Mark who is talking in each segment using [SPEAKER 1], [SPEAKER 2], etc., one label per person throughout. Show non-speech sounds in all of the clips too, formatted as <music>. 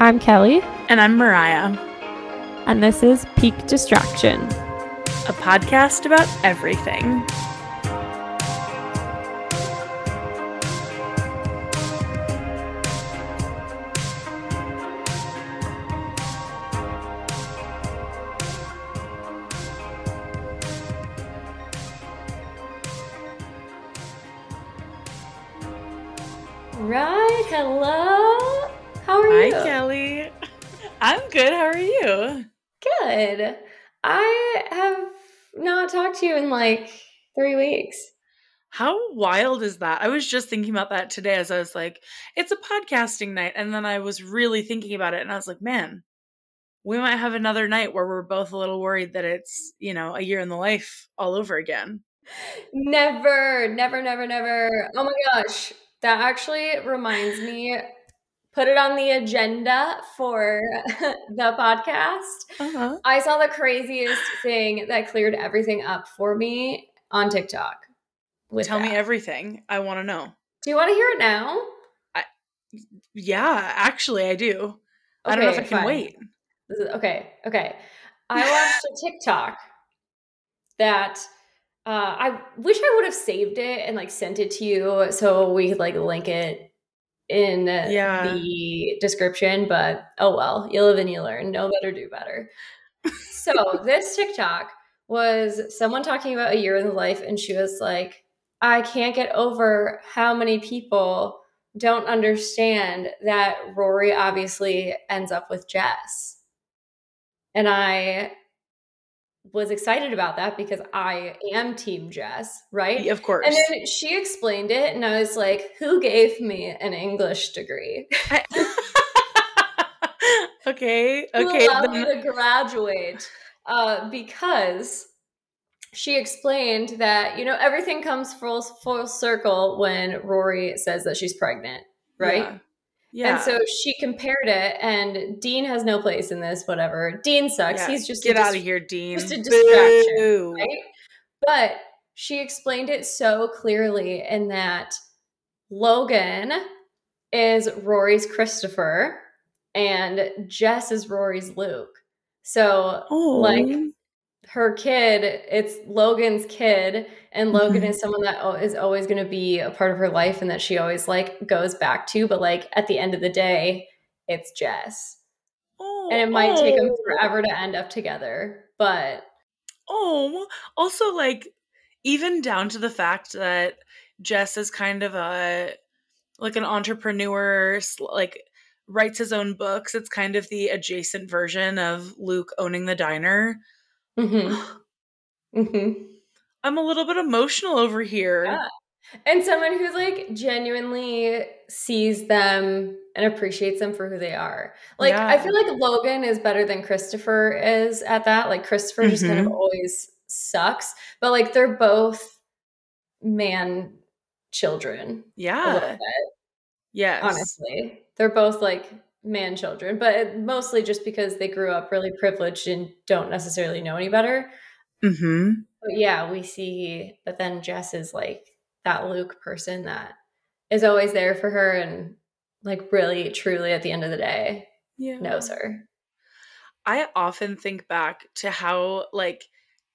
[SPEAKER 1] I'm Kellie,
[SPEAKER 2] And I'm Mariah,
[SPEAKER 1] and this is Peak Distraction.
[SPEAKER 2] a podcast about everything. Wild is that? I was just thinking about that today as I was like, it's a podcasting night. And then I was really thinking about it and I was like, man, we might have another night where we're both a little worried that it's, you know, a year in the life all over again.
[SPEAKER 1] Never, never, never, never. Oh my gosh. That actually reminds me. Put it on the agenda for <laughs> the podcast.
[SPEAKER 2] Uh-huh.
[SPEAKER 1] I saw the craziest thing that cleared everything up for me on TikTok. With
[SPEAKER 2] Tell me everything. I want to know.
[SPEAKER 1] Do you want to hear it now?
[SPEAKER 2] Yeah, actually, I do. I don't know if I can
[SPEAKER 1] fine.
[SPEAKER 2] wait.
[SPEAKER 1] Is- okay, okay. I watched a <laughs> TikTok that uh, I wish I would have saved it and like sent it to you so we could like link it in
[SPEAKER 2] Yeah.
[SPEAKER 1] the description. But oh well, you live and you learn. Know better, do better. So <laughs> this TikTok was someone talking about a year in the life, and she was like, "I can't get over how many people." Don't understand that Rory obviously ends up with Jess. And I was excited about that because I am Team Jess, right?
[SPEAKER 2] Of course.
[SPEAKER 1] And then she explained it, and I was like, Who gave me an English degree? <laughs> <laughs>
[SPEAKER 2] okay.
[SPEAKER 1] Who
[SPEAKER 2] Okay.
[SPEAKER 1] allowed
[SPEAKER 2] then-
[SPEAKER 1] me to graduate? Uh, because she explained that, you know, everything comes full, full circle when Rory says that she's pregnant, right?
[SPEAKER 2] Yeah. Yeah.
[SPEAKER 1] And so she compared it, and Dean has no place in this, whatever. Dean sucks.
[SPEAKER 2] Yeah,
[SPEAKER 1] He's just a
[SPEAKER 2] get out of here, Dean.
[SPEAKER 1] just a distraction, right? But she explained it so clearly in that Logan is Rory's Christopher and Jess is Rory's Luke. So
[SPEAKER 2] Oh,
[SPEAKER 1] like her kid, it's Logan's kid, and Logan
[SPEAKER 2] Mhm.
[SPEAKER 1] is someone that is always going to be a part of her life and that she always like goes back to. But like at the end of the day, it's Jess,
[SPEAKER 2] oh,
[SPEAKER 1] and it might take them
[SPEAKER 2] oh,
[SPEAKER 1] forever to end up together. But
[SPEAKER 2] Oh, also like even down to the fact that Jess is kind of a like an entrepreneur, like writes his own books. It's kind of the adjacent version of Luke owning the diner.
[SPEAKER 1] Mhm, mhm.
[SPEAKER 2] I'm a little bit emotional over here.
[SPEAKER 1] Yeah. and someone who like genuinely sees them and appreciates them for who they are. Like I feel like Logan is better than Christopher is at that. Like Christopher just kind of
[SPEAKER 2] Mhm.
[SPEAKER 1] always sucks, but like they're both man children a little
[SPEAKER 2] Yeah.
[SPEAKER 1] bit,
[SPEAKER 2] Yes.
[SPEAKER 1] honestly. They're both like man children, but mostly just because they grew up really privileged and don't necessarily know any better.
[SPEAKER 2] Mm-hmm.
[SPEAKER 1] But yeah, we see, but then Jess is like that Luke person that is always there for her and like really truly at the end of the day
[SPEAKER 2] Yeah.
[SPEAKER 1] knows her.
[SPEAKER 2] I often think back to how like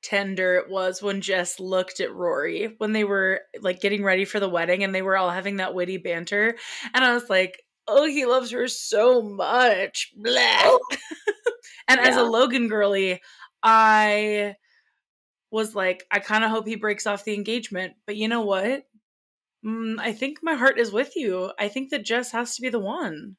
[SPEAKER 2] tender it was when Jess looked at Rory when they were like getting ready for the wedding and they were all having that witty banter and I was like, "Oh, he loves her so much." Blah. <laughs> and as a Logan girly, I was like, I kind of hope he breaks off the engagement, but you know what? Mm, I think my heart is with you. I think that Jess has to be the one.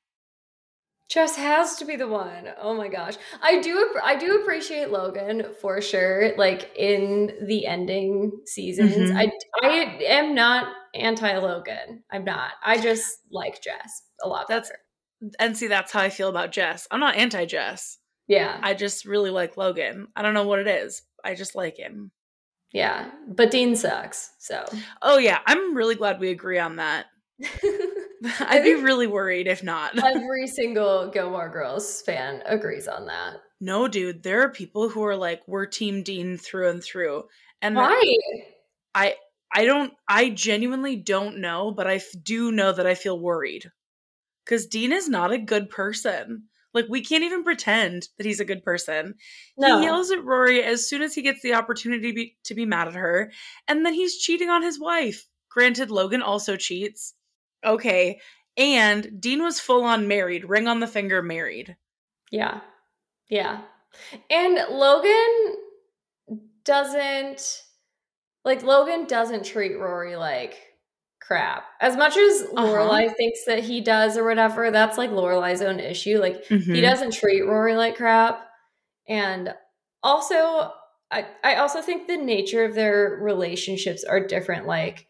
[SPEAKER 1] Jess has to be the one. Oh my gosh. I do I do appreciate Logan for sure like in the ending seasons.
[SPEAKER 2] Mhm.
[SPEAKER 1] I I am not anti Logan. I'm not. I just like Jess a lot
[SPEAKER 2] That's-
[SPEAKER 1] better.
[SPEAKER 2] And see, that's how I feel about Jess. I'm not anti Jess.
[SPEAKER 1] Yeah.
[SPEAKER 2] I just really like Logan. I don't know what it is. I just like him.
[SPEAKER 1] yeah. But Dean sucks. So
[SPEAKER 2] Oh yeah, I'm really glad we agree on that. <laughs> <laughs> I'd be really worried if not. <laughs>
[SPEAKER 1] Every single Gilmore Girls fan agrees on that.
[SPEAKER 2] no, dude, there are people who are like, we're Team Dean through and through. And
[SPEAKER 1] Why?
[SPEAKER 2] I I don't I genuinely don't know, but I do know that I feel worried. Cuz Dean is not a good person. Like we can't even pretend that he's a good person.
[SPEAKER 1] No.
[SPEAKER 2] He yells at Rory as soon as he gets the opportunity to be, to be mad at her, and then he's cheating on his wife. Granted, Logan also cheats. Okay. And Dean was full on married, ring on the finger, married.
[SPEAKER 1] Yeah. Yeah. And Logan doesn't like Logan doesn't treat Rory like crap. As much as Lorelai thinks that he does or whatever, that's like Lorelai's own issue. Like he
[SPEAKER 2] Mhm.
[SPEAKER 1] doesn't treat Rory like crap. And also I, I also think the nature of their relationships are different. Like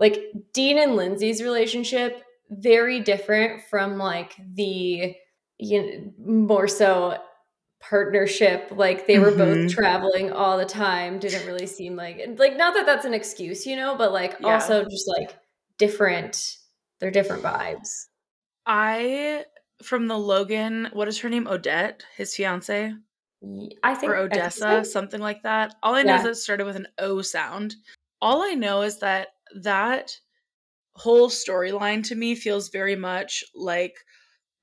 [SPEAKER 1] like Dean and Lindsay's relationship, very different from like the you know, more so partnership like they were both
[SPEAKER 2] Mhm.
[SPEAKER 1] traveling all the time didn't really seem like like not that that's an excuse you know but like
[SPEAKER 2] Yeah.
[SPEAKER 1] also just like different they're different vibes
[SPEAKER 2] I from the Logan, what is her name? Odette, his fiance,
[SPEAKER 1] i think
[SPEAKER 2] or
[SPEAKER 1] I think
[SPEAKER 2] Odessa,
[SPEAKER 1] so.
[SPEAKER 2] something like that. All I know is
[SPEAKER 1] Yeah.
[SPEAKER 2] that it started with an O sound. All I know is that that whole storyline to me feels very much like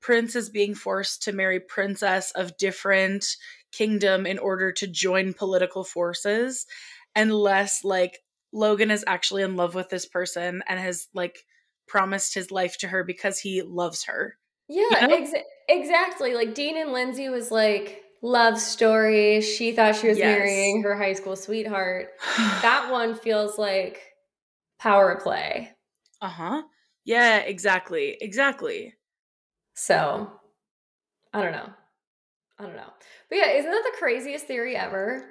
[SPEAKER 2] Prince is being forced to marry princess of different kingdom in order to join political forces, and less like Logan is actually in love with this person and has like promised his life to her because he loves her.
[SPEAKER 1] yeah
[SPEAKER 2] know?
[SPEAKER 1] exa- exactly like dean and lindsay was like love story she thought she was
[SPEAKER 2] Yes.
[SPEAKER 1] marrying her high school sweetheart <sighs> that one feels like power play
[SPEAKER 2] Uh huh. Yeah, exactly. Exactly.
[SPEAKER 1] so i don't know i don't know but yeah isn't that the craziest theory ever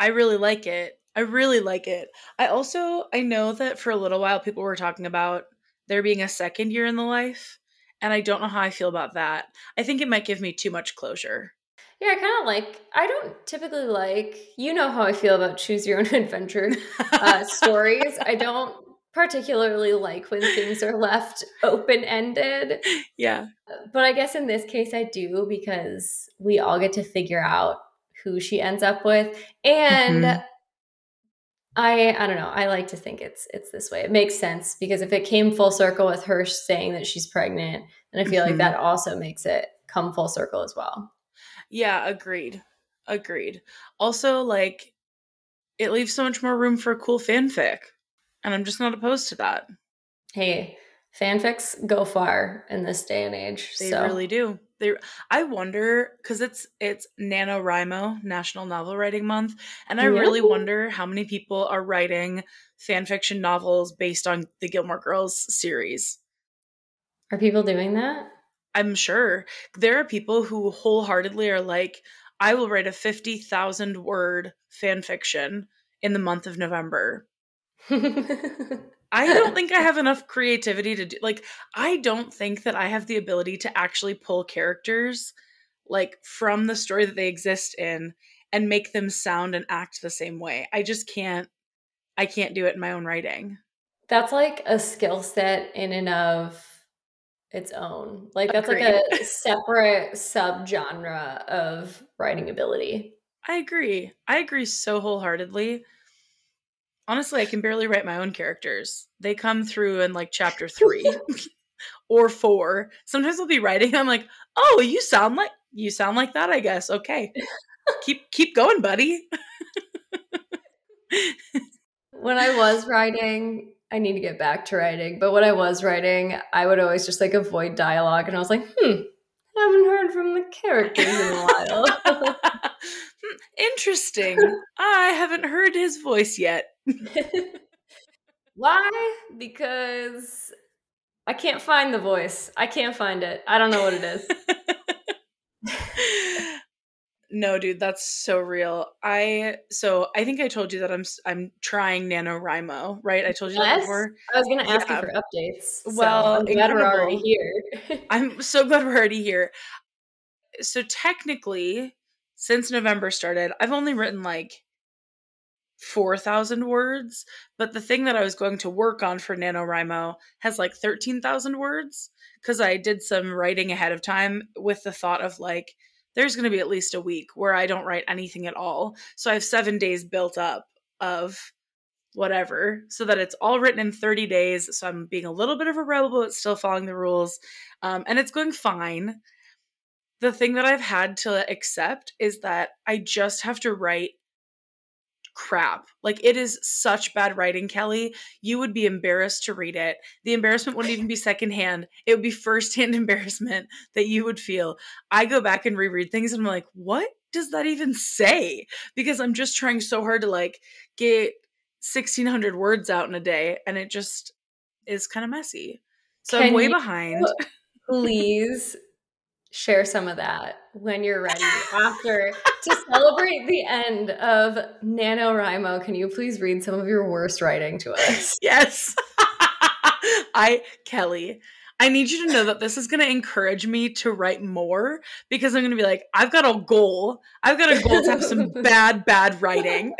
[SPEAKER 2] I really like it. I really like it. I also I know that for a little while people were talking about there being a second year in the life, and I don't know how I feel about that. I think it might give me too much closure.
[SPEAKER 1] Yeah, I kind of like. I don't typically like. You know how I feel about choose your own <laughs> adventure uh, stories. I don't particularly like when things are left open ended,
[SPEAKER 2] yeah.
[SPEAKER 1] but I guess in this case I do because we all get to figure out who she ends up with, and
[SPEAKER 2] Mhm.
[SPEAKER 1] I I don't know. I like to think it's it's this way. It makes sense because if it came full circle with her saying that she's pregnant, then I feel
[SPEAKER 2] Mhm.
[SPEAKER 1] like that also makes it come full circle as well.
[SPEAKER 2] Yeah, agreed. Agreed. Also, like it leaves so much more room for cool fanfic. And I'm just not opposed to that.
[SPEAKER 1] hey, fanfics go far in this day and age.
[SPEAKER 2] They
[SPEAKER 1] so
[SPEAKER 2] really do. They I wonder cuz it's it's NaNoWriMo, National Novel Writing Month, and I really wonder how many people are writing fan fiction novels based on the Gilmore Girls series.
[SPEAKER 1] are people doing that?
[SPEAKER 2] I'm sure there are people who wholeheartedly are like I will write a 50,000 word fan fiction in the month of November. <laughs> I don't think I have enough creativity to do like I don't think that I have the ability to actually pull characters like from the story that they exist in and make them sound and act the same way. I just can't I can't do it in my own writing.
[SPEAKER 1] that's like a skill set in and of its own. Like that's like a separate subgenre of writing ability.
[SPEAKER 2] I agree. I agree so wholeheartedly. Honestly, I can barely write my own characters. They come through in like chapter 3 <laughs> <laughs> or 4. Sometimes I'll be writing I'm like, "Oh, you sound like you sound like that, I guess. Okay. keep keep going, buddy." <laughs>
[SPEAKER 1] When I was writing, I need to get back to writing, but when I was writing, I would always just like avoid dialogue and I was like, hmm, I haven't heard from the characters in a while. <laughs>
[SPEAKER 2] Hmm, Interesting. I haven't heard his voice yet.
[SPEAKER 1] Why? Because I can't find the voice. I can't find it. I don't know what it is. <laughs>
[SPEAKER 2] no, dude, that's so real. I so I think I told you that I'm I'm trying NaNoWriMo, right? I told you that
[SPEAKER 1] Yes.
[SPEAKER 2] before.
[SPEAKER 1] I was going to ask
[SPEAKER 2] Yeah.
[SPEAKER 1] you for updates. so
[SPEAKER 2] Well,
[SPEAKER 1] I'm glad we're already
[SPEAKER 2] incredible.
[SPEAKER 1] here. <laughs>
[SPEAKER 2] I'm so glad we're already here. So technically, since November started, I've only written like 4,000 words, but the thing that I was going to work on for NaNoWriMo has like 13,000 words because I did some writing ahead of time with the thought of like, there's going to be at least a week where I don't write anything at all. So I have seven days built up of whatever so that it's all written in 30 days. So I'm being a little bit of a rebel, but still following the rules. Um, and it's going fine. the thing that I've had to accept is that I just have to write crap. Like it is such bad writing, Kellie. You would be embarrassed to read it. The embarrassment wouldn't even be secondhand. It would be firsthand <laughs> embarrassment that you would feel. I go back and reread things and I'm like, what does that even say? Because I'm just trying so hard to like get 1600 words out in a day and it just is kind of messy. So Can I'm way behind.
[SPEAKER 1] Please share some of that when you're ready <laughs> after to celebrate the end of NaNoWriMo. Can you please read some of your worst writing to us? <laughs>
[SPEAKER 2] Yes. <laughs> I, Kellie, I need you to know that this is going to encourage me to write more because I'm going to be like, I've got a goal. I've got a goal to have some bad, bad writing.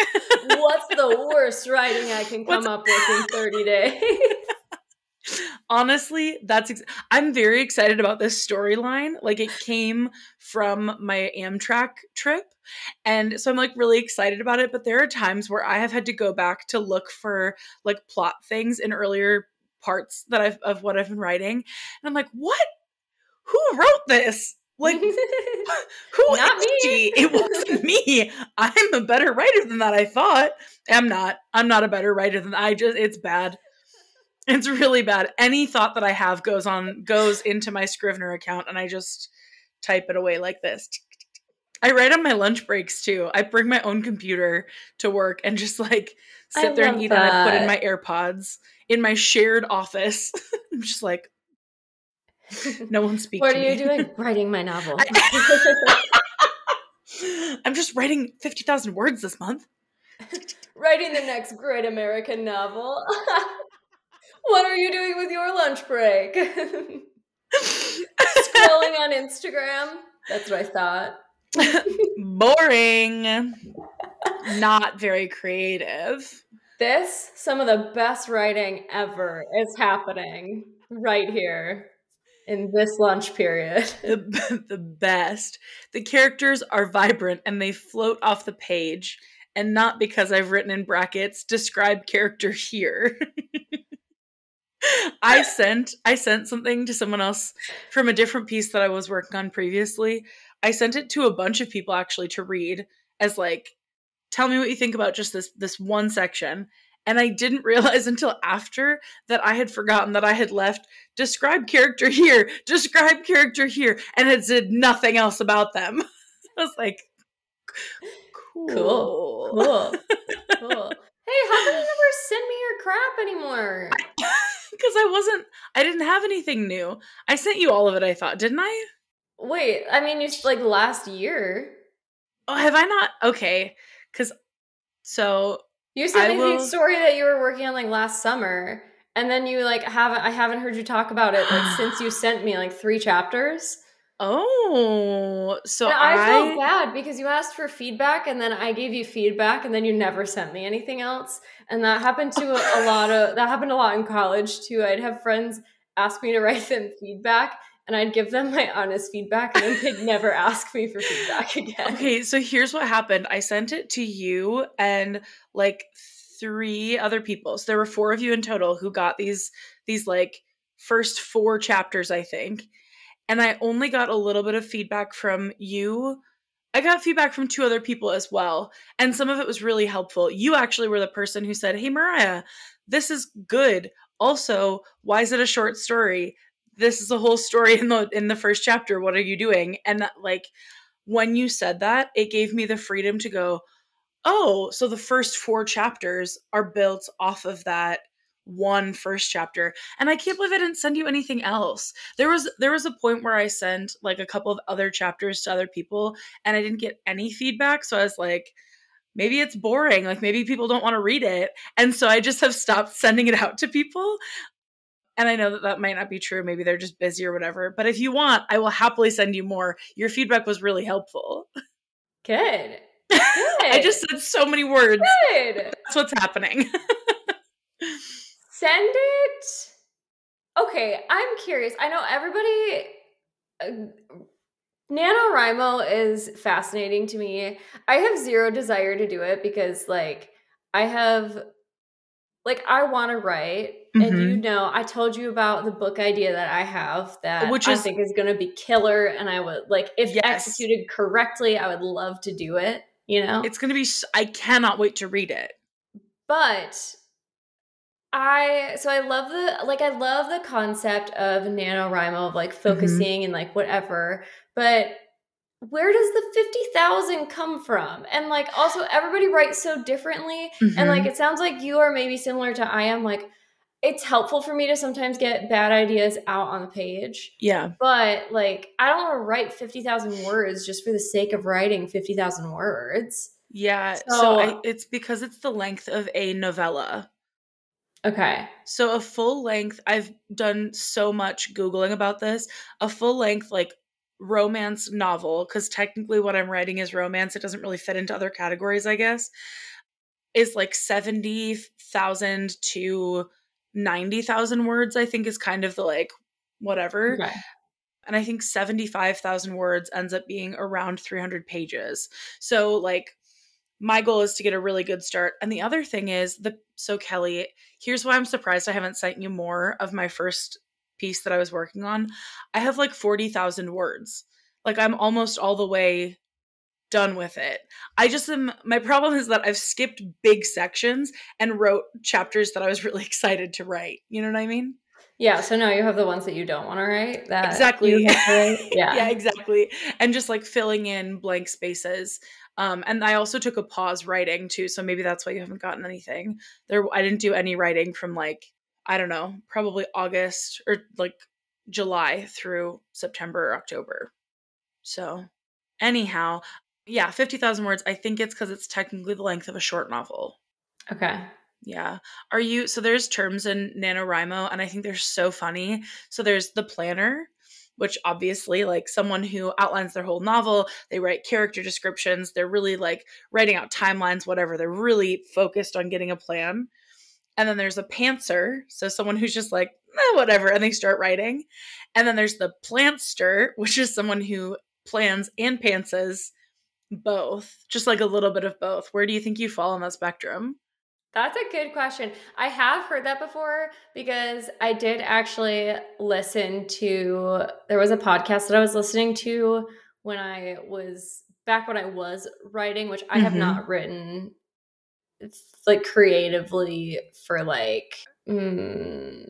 [SPEAKER 1] What's the worst writing I can come What's- up with in 30 days?
[SPEAKER 2] Honestly, that's ex- I'm very excited about this storyline. Like it came from my Amtrak trip. And so I'm like really excited about it, but there are times where I have had to go back to look for like plot things in earlier parts that I've of what I've been writing. And I'm like, "What? Who wrote this?" Like <laughs> who not me. She? It wasn't <laughs> me. I'm a better writer than that, I thought. I'm not. I'm not a better writer than I just it's bad. It's really bad. Any thought that I have goes on goes into my Scrivener account and I just type it away like this. I write on my lunch breaks too. I bring my own computer to work and just like sit I there and eat that. and I put in my AirPods in my shared office. <laughs> I'm just like no one speaks.
[SPEAKER 1] What are you doing? <laughs> Writing my novel. <laughs>
[SPEAKER 2] I'm just writing 50,000 words this month.
[SPEAKER 1] writing the next great American novel. What are you doing with your lunch break? <laughs> Scrolling on Instagram. That's what I thought.
[SPEAKER 2] Boring. Not very creative.
[SPEAKER 1] This, some of the best writing ever is happening right here in this lunch period. <laughs>
[SPEAKER 2] The, the best. The characters are vibrant and they float off the page, and not because I've written in brackets, describe character here. <laughs> I sent I sent something to someone else from a different piece that I was working on previously. I sent it to a bunch of people actually to read as like tell me what you think about just this this one section and I didn't <laughs> realize until after that I had forgotten that I had left describe character here, describe character here, and it said nothing else about them. <laughs> I was like,
[SPEAKER 1] cool. Cool. Cool. <laughs> cool. Hey, how come you never send me your crap anymore?
[SPEAKER 2] Because I wasn't, I didn't have anything new. I sent you all of it, I thought, didn't I?
[SPEAKER 1] Wait, I mean, you like last year.
[SPEAKER 2] Oh, have I not? Okay. Because so
[SPEAKER 1] you sent I me will... the story that you were working on like last summer, and then you like haven't I haven't heard you talk about it like since you sent me like three chapters.
[SPEAKER 2] Oh, so
[SPEAKER 1] I, I felt bad because you asked for feedback and then I gave you feedback and then you never sent me anything else. And that happened to a, a <laughs> lot of that happened a lot in college too. I'd have friends ask me to write them feedback and I'd give them my honest feedback and then they'd <laughs> never ask me for feedback again.
[SPEAKER 2] Okay, so here's what happened. I sent it to you and like three other people. So there were four of you in total who got these these like first four chapters, I think. And I only got a little bit of feedback from you. I got feedback from two other people as well, and some of it was really helpful. You actually were the person who said, "Hey Mariah, this is good. Also, why is it a short story? this is a whole story in the in the first chapter what are you doing and that, like when you said that it gave me the freedom to go oh so the first four chapters are built off of that one first chapter and i can't believe i didn't send you anything else there was there was a point where i sent like a couple of other chapters to other people and i didn't get any feedback so i was like maybe it's boring like maybe people don't want to read it and so i just have stopped sending it out to people and I know that that might not be true. Maybe they're just busy or whatever. But if you want, I will happily send you more. Your feedback was really helpful.
[SPEAKER 1] Good. <laughs> Good.
[SPEAKER 2] I just said so many words.
[SPEAKER 1] Good.
[SPEAKER 2] That's what's happening. <laughs>
[SPEAKER 1] send it. Okay, I'm curious. I know everybody. Uh, NaNoWriMo is fascinating to me. I have zero desire to do it because, like, I have, like, I want to write and you know, I told you about the book idea that I have that
[SPEAKER 2] Which
[SPEAKER 1] I think is going to be killer. And I would like, if
[SPEAKER 2] Yes.
[SPEAKER 1] executed correctly, I would love to do it. You know,
[SPEAKER 2] It's gonna be. I cannot wait to read it.
[SPEAKER 1] but I so I love the like I love the concept of NaNoWriMo of like focusing and like whatever, but where does the 50,000 come from? And like also everybody writes so differently and like
[SPEAKER 2] Mhm.
[SPEAKER 1] it sounds like you are maybe similar to I am like it's helpful for me to sometimes get bad ideas out on the page.
[SPEAKER 2] yeah,
[SPEAKER 1] But like I don't want to write 50,000 words just for the sake of writing 50,000 words.
[SPEAKER 2] yeah. So,
[SPEAKER 1] So-
[SPEAKER 2] I, it's because it's the length of a novella.
[SPEAKER 1] Okay.
[SPEAKER 2] So a full length. I've done so much googling about this. A full length like romance novel because technically what I'm writing is romance. It doesn't really fit into other categories, I guess. Is like seventy thousand to ninety thousand words. I think is kind of the like whatever.
[SPEAKER 1] Okay.
[SPEAKER 2] and I think 75,000 words ends up being around 300 pages. So like my goal is to get a really good start. And the other thing is the so Kellie, here's why I'm surprised I haven't sent you more of my first piece that I was working on. I have like 40,000 words. Like I'm almost all the way done with it. I just am my problem is that I've skipped big sections and wrote chapters that I was <laughs> really excited to write. You know what I mean?
[SPEAKER 1] Yeah, so now you have the ones that you don't want to write. That
[SPEAKER 2] Exactly.
[SPEAKER 1] you <laughs> have to write. Yeah.
[SPEAKER 2] yeah exactly and just like filling in blank spaces um and i also took a pause writing too so maybe that's why you haven't gotten anything there i didn't do any writing from like i don't know probably august or like july through september or october so anyhow yeah 50000 words i think it's because it's technically the length of a short novel
[SPEAKER 1] Okay.
[SPEAKER 2] Yeah. Are you so there's terms in NaNoWriMo and I think they're so funny. So there's the planner, which obviously like someone who outlines their whole novel, they write character descriptions, they're really like writing out timelines, whatever. They're really focused on getting a plan. And then there's a pantser, so someone who's just like, eh, whatever, and they start writing. And then there's the plantster, <laughs> which is someone who plans and pantses both, just like a little bit of both. Where do you think you fall on that spectrum?
[SPEAKER 1] That's a good question. I have heard that before because I did actually listen to there was a podcast that I was listening to when I was back when I was writing, which I have
[SPEAKER 2] Mhm.
[SPEAKER 1] not written it's like creatively for like mm,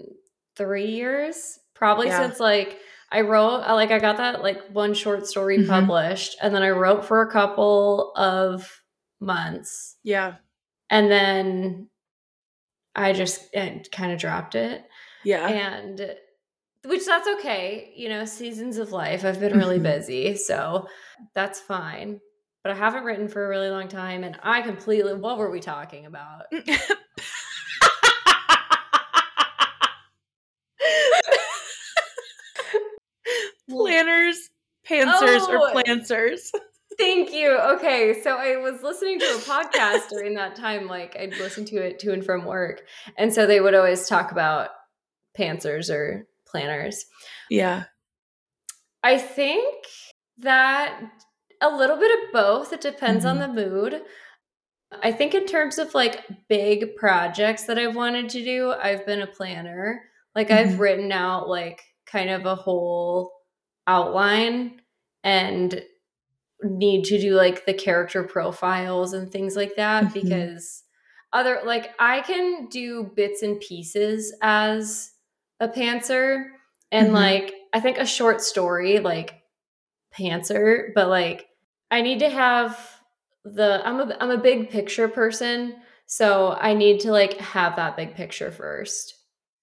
[SPEAKER 1] 3 years, probably
[SPEAKER 2] Yeah.
[SPEAKER 1] since like I wrote like I got that like one short story
[SPEAKER 2] Mhm.
[SPEAKER 1] published and then I wrote for a couple of months
[SPEAKER 2] Yeah.
[SPEAKER 1] And then I just kind of dropped it.
[SPEAKER 2] Yeah.
[SPEAKER 1] And which that's okay, you know, seasons of life. I've been really
[SPEAKER 2] Mhm.
[SPEAKER 1] busy, so that's fine. But I haven't written for a really long time and I completely what were we talking about? <laughs>
[SPEAKER 2] Planners, pantsers,
[SPEAKER 1] Oh.
[SPEAKER 2] or planters. <laughs>
[SPEAKER 1] Thank you. Okay, so I was listening to a podcast during that time like I'd listen to it to and from work. And so they would always talk about pantsers or planners.
[SPEAKER 2] Yeah.
[SPEAKER 1] I think that a little bit of both. It depends on the mood. I think in terms of like big projects that I've wanted to do, I've been a planner. Like
[SPEAKER 2] Mhm.
[SPEAKER 1] I've written out like kind of a whole outline and need to do like the character profiles and things like that
[SPEAKER 2] Mhm.
[SPEAKER 1] because other like I can do bits and pieces as a pantser and
[SPEAKER 2] Mhm.
[SPEAKER 1] like I think a short story like pantser but like I need to have the I'm a I'm a big picture person so I need to like have that big picture first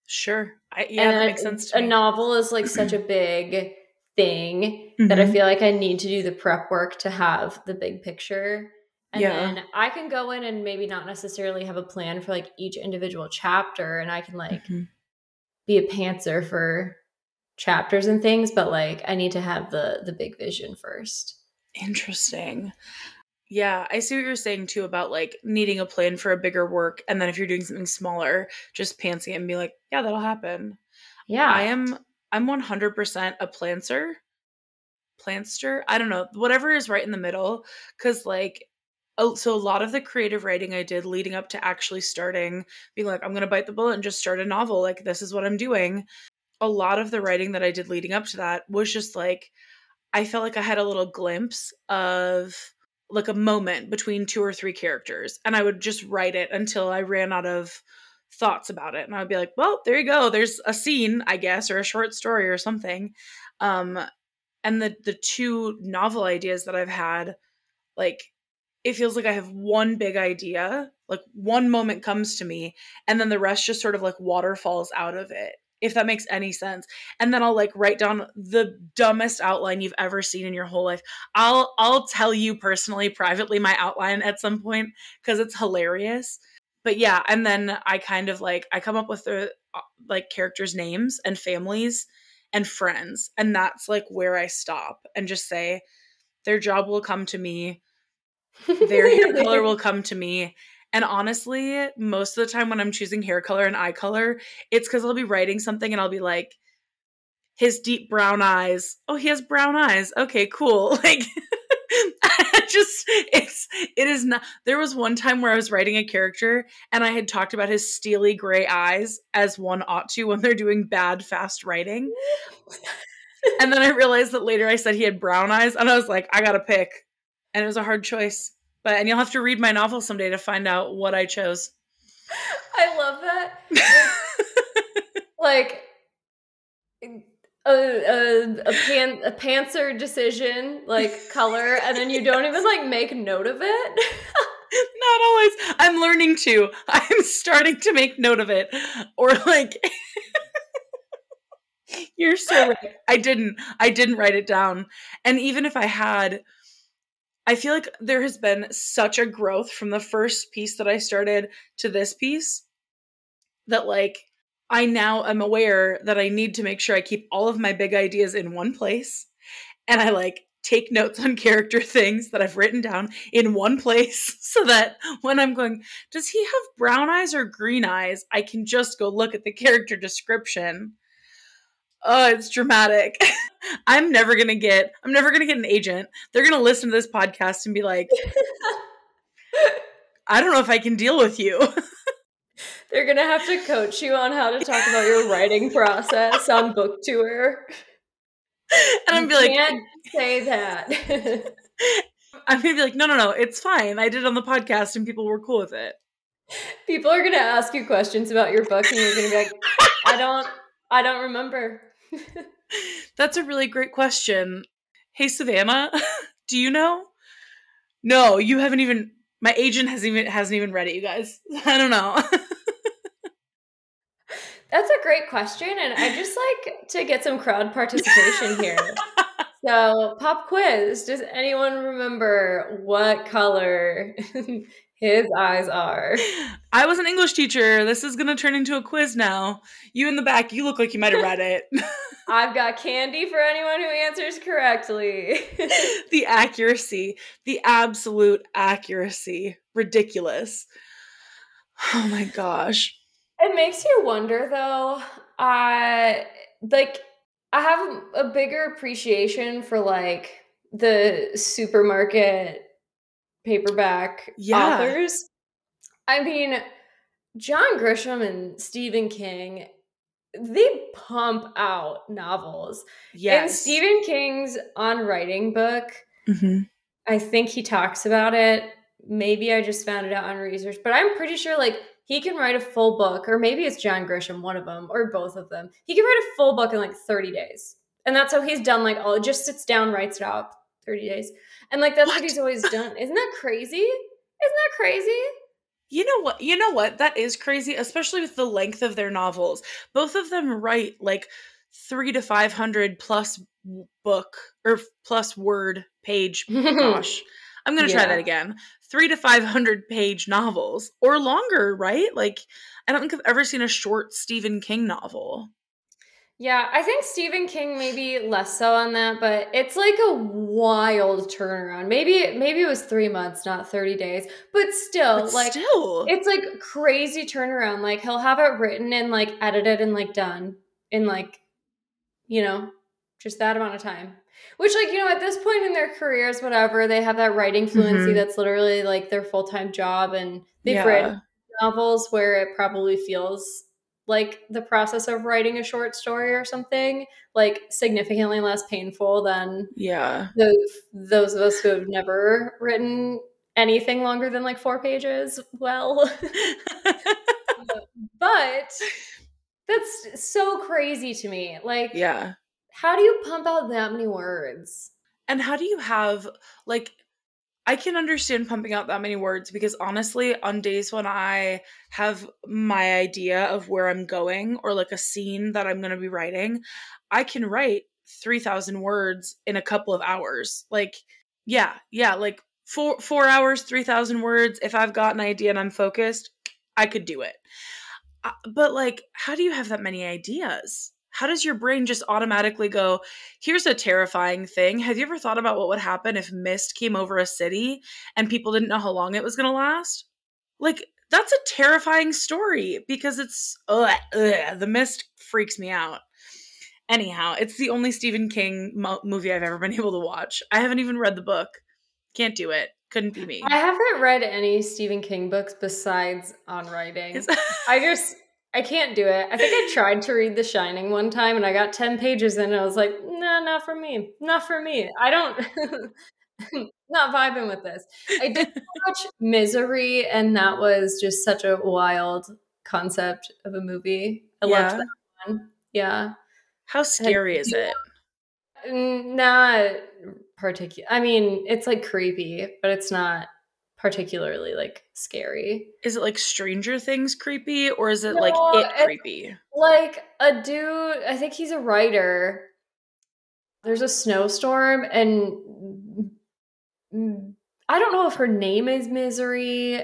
[SPEAKER 2] Sure. I, yeah,
[SPEAKER 1] and
[SPEAKER 2] that
[SPEAKER 1] a-
[SPEAKER 2] makes sense
[SPEAKER 1] a
[SPEAKER 2] me.
[SPEAKER 1] novel is like such a <clears throat> big thing that I
[SPEAKER 2] Mhm.
[SPEAKER 1] feel like I need to do the prep work to have the big picture. And
[SPEAKER 2] Yeah.
[SPEAKER 1] then I can go in and maybe not necessarily have a plan for like each individual chapter and I can like
[SPEAKER 2] Mhm.
[SPEAKER 1] be a pantser for chapters and things, but like I need to have the the big vision first.
[SPEAKER 2] Interesting. Yeah, I see what you're saying too about like needing a plan for a bigger work, and then if you're doing something smaller, just pantsing it and be like, yeah, that'll happen.
[SPEAKER 1] Yeah.
[SPEAKER 2] I am I'm 100% a planter. Plantster? I don't know. Whatever is right in the middle cuz like oh, so a lot of the creative writing I did leading up to actually starting, being like, I'm going to bite the bullet and just start a novel. Like, this is what I'm doing. A lot of the writing that I did leading up to that was just like, I felt like I had a little glimpse of like a moment between two or three characters. And I would just write it until I ran out of thoughts about it. And I would be like, well, there you go. There's a scene, I guess, or a short story or something. Um, and the the two novel ideas that I've had, like it feels like I have one big idea, like one moment comes to me, and then the rest just sort of like waterfalls out of it, if that makes any sense. And then I'll like write down the dumbest outline you've ever seen in your whole life. I'll I'll tell you personally, privately, my outline at some point because it's hilarious. But yeah, and then I kind of like I come up with the uh, like characters' names and families and friends, and that's like where I stop and just say their job will come to me their hair color will <laughs> come to me. And honestly, most of the time when I'm choosing hair color and eye color, it's because I'll be writing something and I'll be like, his deep brown eyes. Oh, he has brown eyes. Okay, cool. <laughs> Like, <laughs> just it's it is not there was one time where i was writing a character and i had talked about his steely gray eyes as one ought to when they're doing bad fast writing <laughs> and then i realized that later i said he had brown eyes and i was like i gotta pick and it was a hard choice. But and you'll have to read my novel someday to find out what I chose.
[SPEAKER 1] I love that. like <laughs> a, a, a, pan, a pantser decision, like color, and then you don't even like make note of it. <laughs>
[SPEAKER 2] Not always. I'm learning to. I'm starting to make note of it. Or like <laughs> You're so right. I didn't. I didn't write it down. And even if I had, I feel like there has been such a growth from the first piece that I started to this piece that like I now am aware that I need to make sure I keep all of my big ideas in one place and I like take notes on <laughs> character things that I've written down in one place <laughs> so that when I'm going, does he have brown eyes or green eyes? I can just go look at the character description oh, it's dramatic. <laughs> I'm never gonna get I'm never gonna get an agent. They're gonna listen to this podcast and be like, I don't know if I can deal with you.
[SPEAKER 1] They're gonna have to coach you on how to talk about your writing process on book tour.
[SPEAKER 2] And I'm be like,
[SPEAKER 1] can't say that. <laughs>
[SPEAKER 2] I'm gonna be like, no, no, no, it's fine. I did it on the podcast and people were cool with it.
[SPEAKER 1] People are gonna ask you questions about your book and you're gonna be like, I don't I don't remember. <laughs>
[SPEAKER 2] That's a really great question. Hey Savannah, <laughs> do you know? No, you haven't even my agent hasn't even hasn't even read it, you guys. I don't know.
[SPEAKER 1] That's a great question and I just like to get some crowd participation here. <laughs> so, pop quiz. Does anyone remember what color <laughs> his eyes are.
[SPEAKER 2] I was an English teacher. This is going to turn into a quiz now. You in the back, you look like you might have read it. <laughs>
[SPEAKER 1] I've got candy for anyone who answers correctly.
[SPEAKER 2] the accuracy, the absolute accuracy. Ridiculous. Oh my gosh.
[SPEAKER 1] It makes you wonder though. I like I have a bigger appreciation for like the supermarket paperback yeah. authors. I mean, John Grisham and Stephen King, they pump out novels. Yes. In Stephen King's On Writing book, mm-hmm. I think he talks about it. Maybe I just found it out on research, but I'm pretty sure like he can write a full book, or maybe it's John Grisham, one of them, or both of them. He can write a full book in like 30 days. And that's how he's done like all it just sits down, writes it out 30 days. And like that's what, what he's always done. Isn't that crazy? Isn't that crazy?
[SPEAKER 2] You know what? You know what? That is crazy, especially with the length of their novels. Both of them write like three to five hundred plus book or plus word page. Gosh, <laughs> I'm gonna try that again. Three to five hundred page novels or longer, right? Like, I don't think I've ever seen a short Stephen King novel.
[SPEAKER 1] Yeah, I think Stephen King maybe less so on that, but it's like a wild turnaround. Maybe maybe it was three months, not thirty days, but still, but like still. it's like crazy turnaround. Like he'll have it written and like edited and like done in like you know just that amount of time. Which, like, you know, at this point in their careers, whatever, they have that writing fluency
[SPEAKER 2] Mhm.
[SPEAKER 1] that's literally like their full time job. And they've
[SPEAKER 2] Yeah.
[SPEAKER 1] written novels where it probably feels like the process of writing a short story or something, like significantly less painful than
[SPEAKER 2] Yeah.
[SPEAKER 1] those, those of us who have never written anything longer than like four pages. Well, <laughs> <laughs> but that's so crazy to me. Like,
[SPEAKER 2] yeah.
[SPEAKER 1] How do you pump out that many words?
[SPEAKER 2] And how do you have like I can understand pumping out that many words because honestly, on days when I have my idea of where I'm going or like a scene that I'm going to be writing, I can write 3000 words in a couple of hours. Like yeah, yeah, like 4 4 hours, 3000 words if I've got an idea and I'm focused, I could do it. Uh, But like how do you have that many ideas? How does your brain just automatically go, Here's a terrifying thing. Have you ever thought about what would happen if mist came over a city and people didn't know how long it was going to last? Like, that's a terrifying story because it's ugh, ugh, the mist freaks me out. Anyhow, it's the only Stephen King mo- movie I've ever been <laughs> able to watch. I haven't even read the book. Can't do it. Couldn't be me.
[SPEAKER 1] I haven't read any Stephen King books besides on writing. <laughs> I just I can't do it. I think I tried to read The Shining one time and I got 10 pages in and I was like, nah, not for me. Not for me. I don't <laughs> not vibing with this. I did <laughs> watch Misery and that was just such a wild concept of a movie. I
[SPEAKER 2] Yeah.
[SPEAKER 1] loved that one. Yeah.
[SPEAKER 2] How scary is it?
[SPEAKER 1] Not particular. I mean, it's like creepy, but it's not particularly like scary.
[SPEAKER 2] Is it like Stranger Things creepy or is it like it creepy?
[SPEAKER 1] Like a dude, I think he's a writer. There's a snowstorm, and I don't know if her name is Misery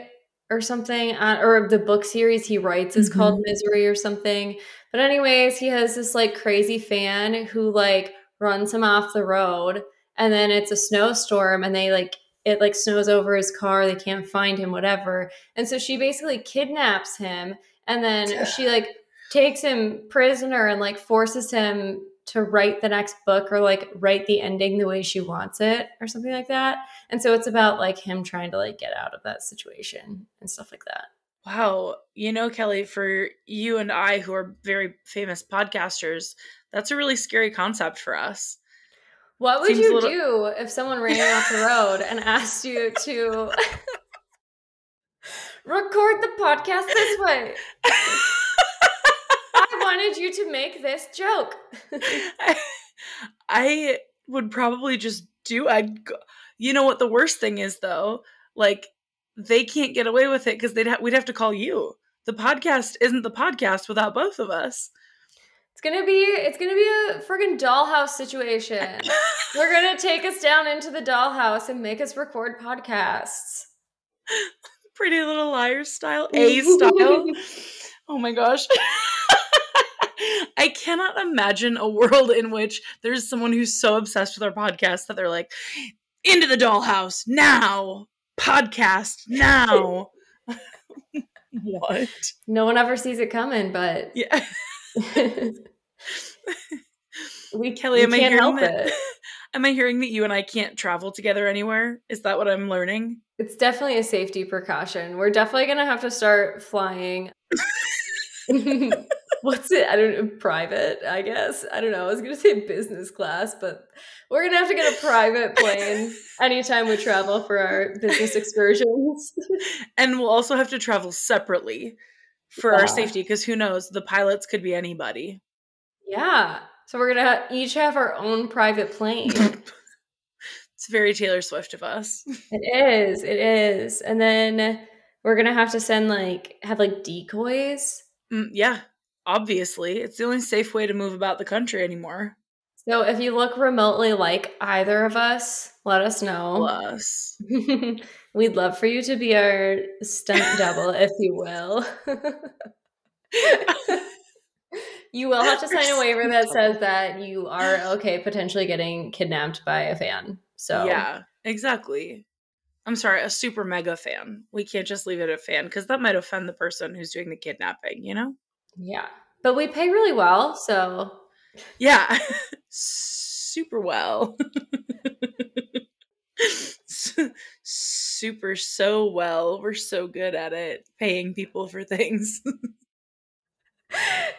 [SPEAKER 1] or something, uh, or the book series he writes is called Misery or something. But, anyways, he has this like crazy fan who like runs him off the road, and then it's a snowstorm, and they like it like snows over his car, they can't find him, whatever. And so she basically kidnaps him, and then she like takes him prisoner and like forces him to write the next book or like write the ending the way she wants it or something like that. And so it's about like him trying to like get out of that situation and stuff like that.
[SPEAKER 2] Wow. You know, Kellie, for you and I, who are very famous podcasters, that's a really scary concept for us.
[SPEAKER 1] What would
[SPEAKER 2] Seems
[SPEAKER 1] you
[SPEAKER 2] little-
[SPEAKER 1] do if someone ran you off the road and asked you to <laughs> record the podcast this way? I wanted you to make this joke.
[SPEAKER 2] I, <laughs> I would probably just do. I'd. Go, you know what the worst thing is though? Like they can't get away with it because they'd ha- we'd have to call you. The podcast isn't the podcast without both of us.
[SPEAKER 1] It's gonna be it's gonna be a friggin' dollhouse situation. <laughs> They're gonna take us down into the dollhouse and make us record podcasts.
[SPEAKER 2] Pretty Little Liars style, A style. <laughs> Oh my gosh. <laughs> I cannot imagine a world in which there's someone who's so obsessed with our podcast that they're like, into the dollhouse now, podcast now. what?
[SPEAKER 1] No one ever sees it coming, but
[SPEAKER 2] Yeah.
[SPEAKER 1] We <laughs>
[SPEAKER 2] Kellie,
[SPEAKER 1] we
[SPEAKER 2] am I hearing that?
[SPEAKER 1] it. <laughs>
[SPEAKER 2] Am I hearing that you and I can't travel together anywhere? Is that what I'm learning?
[SPEAKER 1] It's definitely a safety precaution. We're definitely gonna have to start flying. <laughs> What's it? I don't know. Private, I guess. I don't know. I was gonna say business class, but we're gonna have to get a private plane anytime we travel for our business excursions.
[SPEAKER 2] And we'll also have to travel separately for
[SPEAKER 1] Yeah.
[SPEAKER 2] our safety because who knows? The pilots could be anybody.
[SPEAKER 1] Yeah. So we're gonna each have our own private plane. <laughs>
[SPEAKER 2] It's very Taylor Swift of us. <laughs>
[SPEAKER 1] it is. It is. And then we're gonna have to send like have like decoys.
[SPEAKER 2] Mm, yeah, obviously. It's the only safe way to move about the country anymore.
[SPEAKER 1] So if you look remotely like either of us, let us know. <laughs>
[SPEAKER 2] Plus.
[SPEAKER 1] We'd love for you to be our stunt double, if you will. You will have to sign a waiver that <laughs> says that you are okay potentially getting kidnapped by a fan. So
[SPEAKER 2] Yeah, exactly. I'm sorry, a super mega fan. We can't just leave it a fan because that might offend the person who's doing the kidnapping, you know?
[SPEAKER 1] yeah. But we pay really well, so
[SPEAKER 2] Yeah. <laughs> super well. <laughs> super so well. We're so good at it, paying people for things.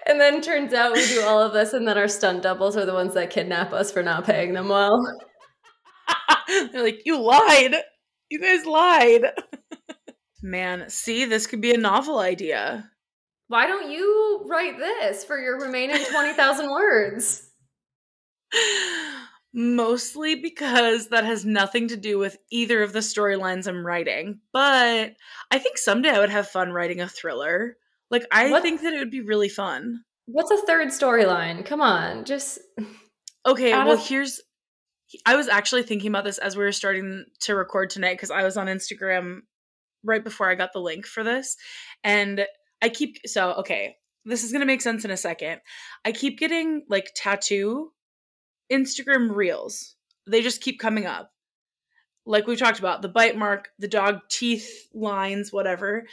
[SPEAKER 1] And then turns out we do all of this, and then our stunt doubles are the ones that kidnap us for not paying them well. <laughs>
[SPEAKER 2] They're like, you lied. You guys lied. <laughs> Man, see, this could be a novel idea.
[SPEAKER 1] Why don't you write this for your remaining 20,000 words? <sighs>
[SPEAKER 2] Mostly because that has nothing to do with either of the storylines I'm writing. But I think someday I would have fun writing a thriller. Like, I what? think that it would be really fun.
[SPEAKER 1] What's a third storyline? Come on, just.
[SPEAKER 2] Okay, well, of- here's. I was actually thinking about this as we were starting to record tonight because I was on Instagram right before I got the link for this. And I keep. So, okay, this is going to make sense in a second. I keep getting like tattoo Instagram reels. They just keep coming up. Like we talked about, the bite mark, the dog teeth lines, whatever.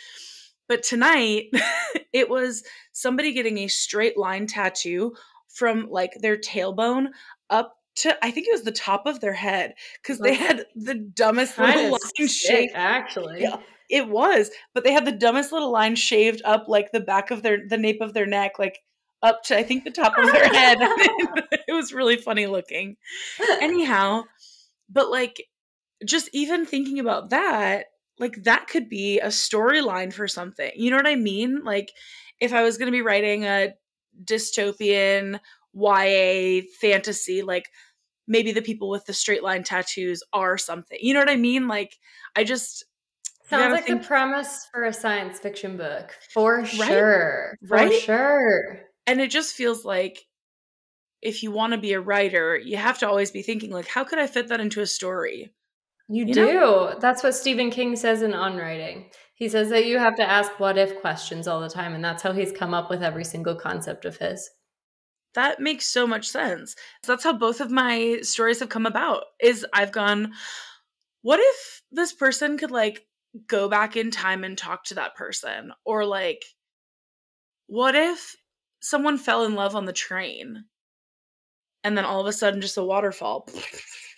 [SPEAKER 2] But tonight, <laughs> it was somebody getting a straight line tattoo from like their tailbone up to I think it was the top of their head because they had the dumbest little line shaved.
[SPEAKER 1] Actually,
[SPEAKER 2] yeah, it was, but they had the dumbest little line shaved up like the back of their the nape of their neck, like up to I think the top of their head. <laughs> it was really funny looking. <laughs> Anyhow, but like just even thinking about that, like that could be a storyline for something. You know what I mean? Like if I was going to be writing a dystopian YA fantasy, like maybe the people with the straight line tattoos are something. You know what I mean? Like I just
[SPEAKER 1] Sounds like think, the premise for a science fiction book. For right? sure. For right? sure.
[SPEAKER 2] And it just feels like if you want to be a writer, you have to always be thinking like, how could I fit that into a story?
[SPEAKER 1] You, you do. Know? That's what Stephen King says in On Writing. He says that you have to ask what if questions all the time, and that's how he's come up with every single concept of his.
[SPEAKER 2] That makes so much sense. That's how both of my stories have come about. Is I've gone, what if this person could like go back in time and talk to that person? Or like, what if someone fell in love on the train and then all of a sudden just a waterfall <laughs>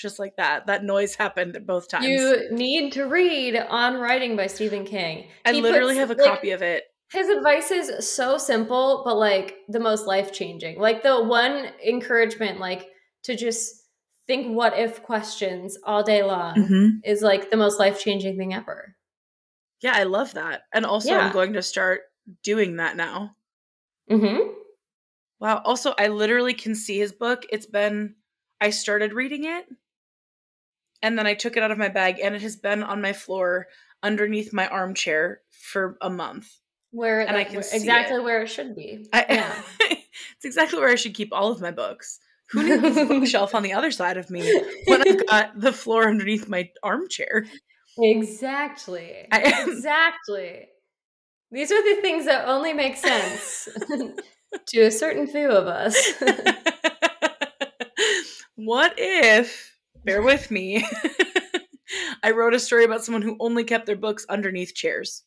[SPEAKER 2] just like that. That noise happened both times.
[SPEAKER 1] You need to read on writing by stephen king.
[SPEAKER 2] I he literally puts, have a like, copy of it.
[SPEAKER 1] his advice is so simple but like the most life changing like the one encouragement like to just think what if questions all day long mm-hmm. is like the most life changing thing ever.
[SPEAKER 2] Yeah i love that. And also yeah. i'm going to start doing that now.
[SPEAKER 1] Mm-hmm.
[SPEAKER 2] Wow. Also, I literally can see his book. It's been, I started reading it and then I took it out of my bag and it has been on my floor underneath my armchair for a month.
[SPEAKER 1] Where and I can exactly it. where it should be.
[SPEAKER 2] I, yeah. <laughs> it's exactly where I should keep all of my books. Who <laughs> needs a bookshelf on the other side of me when I've got the floor underneath my armchair?
[SPEAKER 1] Exactly. I, exactly. These are the things that only make sense <laughs> to a certain few of us.
[SPEAKER 2] what if, bear with me, <laughs> I wrote a story about someone who only kept their books underneath chairs?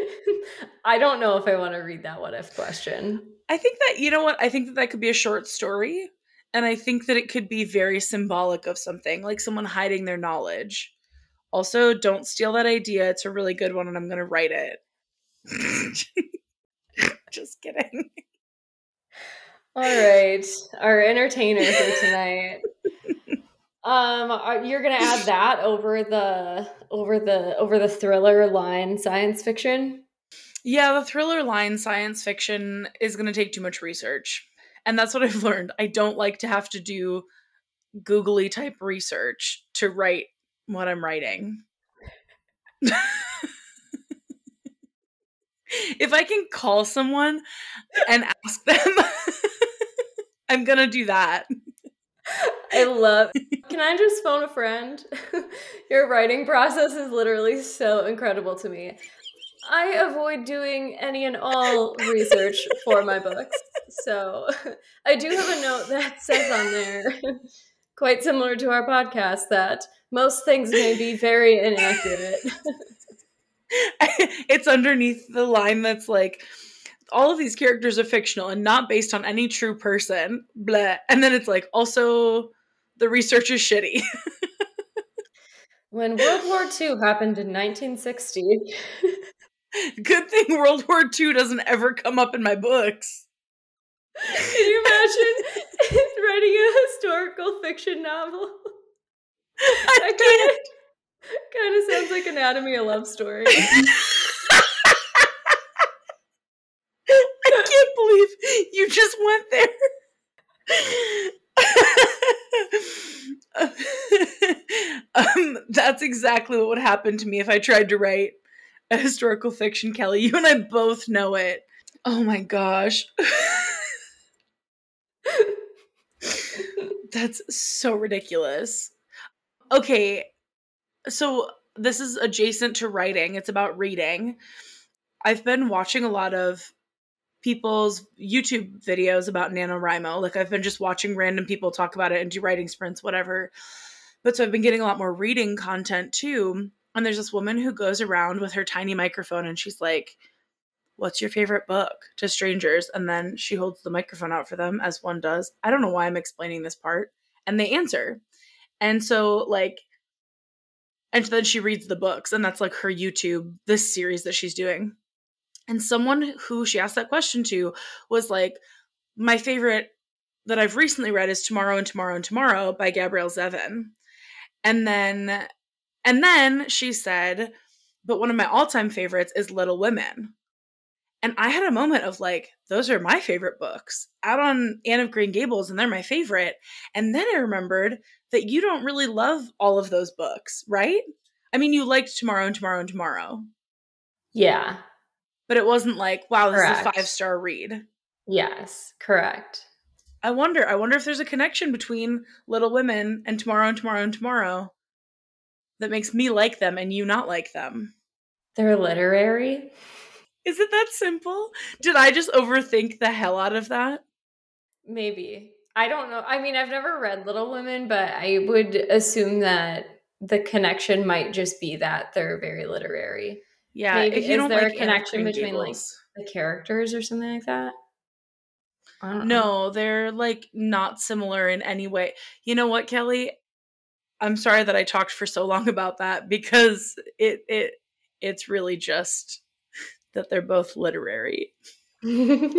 [SPEAKER 2] <laughs>
[SPEAKER 1] I don't know if I want to read that what if question.
[SPEAKER 2] I think that, you know what? I think that that could be a short story. And I think that it could be very symbolic of something, like someone hiding their knowledge. Also, don't steal that idea. It's a really good one, and I'm going to write it. <laughs> Just kidding.
[SPEAKER 1] All right, our entertainer for tonight. Um, you're gonna add <laughs> that over the over the over the thriller line science fiction.
[SPEAKER 2] Yeah, the thriller line science fiction is gonna take too much research, and that's what <laughs> I've learned. I don't like to have to do googly type research to write what I'm writing. <laughs> if I can call someone and ask them I'm gonna do that.
[SPEAKER 1] I love. <laughs> Can I just phone a friend? <laughs> Your writing process is literally so incredible to me. I avoid doing any and all research for my books. So <laughs> I do have a note that says on there, quite similar to our podcast, that most things may be very inaccurate.
[SPEAKER 2] it's underneath the line that's like, all of these characters are fictional and not based on any true person. Blah. And then it's like, also, the research is shitty. <laughs>
[SPEAKER 1] when World War II happened in 1960. <laughs>
[SPEAKER 2] Good thing World War II doesn't ever come up in my books.
[SPEAKER 1] Can you imagine <laughs> writing a historical fiction novel?
[SPEAKER 2] I can't.
[SPEAKER 1] Kind of sounds like Anatomy a Love story.
[SPEAKER 2] I can't believe <laughs> you just went there. <laughs> um, that's exactly what would happen to me if I tried to write a historical fiction, Kellie. You and I both know it. Oh my gosh. <laughs> That's so ridiculous. Okay, so this is adjacent to writing, it's about reading. I've been watching a lot of people's YouTube videos about NaNoWriMo. Like I've been just watching random people talk about it and do writing sprints, whatever. But so I've been getting a lot more reading content too. And there's this woman who goes around with her tiny microphone and she's like, What's your favorite book to strangers? And then she holds the microphone out for them, as one does. I don't know why I'm explaining this part. And they answer. And so, like, and then she reads the books, and that's like her YouTube, this series that she's doing. And someone who she asked that question to was like, My favorite that I've recently read is Tomorrow and Tomorrow and Tomorrow by Gabrielle Zevin. And then and then she said, but one of my all-time favorites is Little Women. And I had a moment of like, those are my favorite books out on Anne of Green Gables, and they're my favorite. And then I remembered that you don't really love all of those books, right? I mean, you liked Tomorrow and Tomorrow and Tomorrow.
[SPEAKER 1] Yeah.
[SPEAKER 2] But it wasn't like, wow, this correct. is a five star read.
[SPEAKER 1] Yes, correct.
[SPEAKER 2] I wonder. I wonder if there's a connection between Little Women and Tomorrow and Tomorrow and Tomorrow that makes me like them and you not like them.
[SPEAKER 1] They're literary.
[SPEAKER 2] Is it that simple? Did I just overthink the hell out of that?
[SPEAKER 1] Maybe. I don't know. I mean, I've never read Little Women, but I would assume that the connection might just be that they're very literary.
[SPEAKER 2] Yeah.
[SPEAKER 1] Maybe, if you is don't there like a connection between Gables. like the characters or something like that?
[SPEAKER 2] No, know. they're like not similar in any way. You know what, Kellie? I'm sorry that I talked for so long <laughs> about that because it it it's really just that they're both literary. <laughs> Can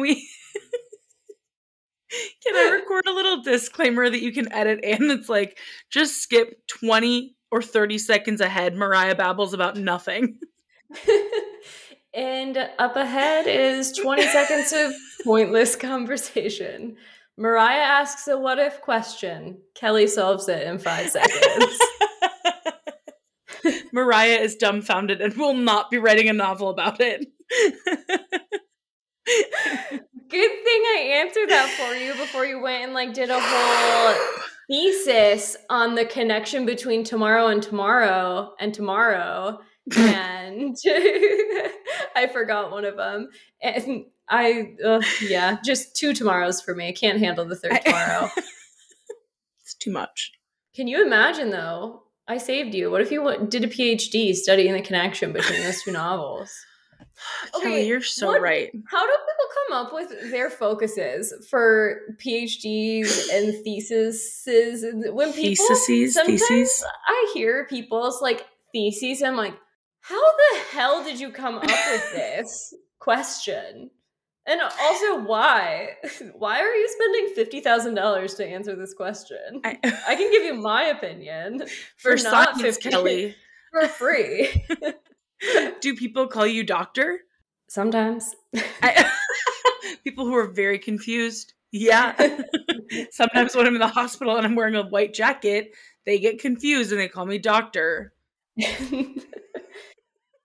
[SPEAKER 2] we <laughs> Can I record a little disclaimer that you can edit and it's like just skip 20 or 30 seconds ahead Mariah babbles about nothing. <laughs>
[SPEAKER 1] and up ahead is 20 seconds of <laughs> pointless conversation. Mariah asks a what if question. Kellie solves it in 5 seconds. <laughs>
[SPEAKER 2] Mariah is dumbfounded and will not be writing a novel about it.
[SPEAKER 1] Good thing I answered that for you before you went and like did a whole thesis on the connection between tomorrow and tomorrow and tomorrow. and <laughs> I forgot one of them. And I, uh, yeah, just two tomorrows for me. I can't handle the third tomorrow. <laughs>
[SPEAKER 2] it's too much.
[SPEAKER 1] Can you imagine though? I saved you. What if you did a PhD studying the connection between those two novels?
[SPEAKER 2] Okay, Kellie, you're so what, right.
[SPEAKER 1] How do people come up with their focuses for PhDs and theses? When people
[SPEAKER 2] theses, sometimes theses.
[SPEAKER 1] I hear people's like theses, I'm like, how the hell did you come up with <laughs> this question? And also, why? <laughs> Why are you spending fifty thousand dollars to answer this question? I, I, can give you my opinion <laughs>
[SPEAKER 2] for, for not science, 50, Kellie
[SPEAKER 1] for free.
[SPEAKER 2] Do people call you doctor?
[SPEAKER 1] Sometimes.
[SPEAKER 2] I, <laughs> <laughs> people who are very confused. Yeah. <laughs> Sometimes when I'm in the hospital and I'm wearing a white jacket, they get confused and they call me doctor.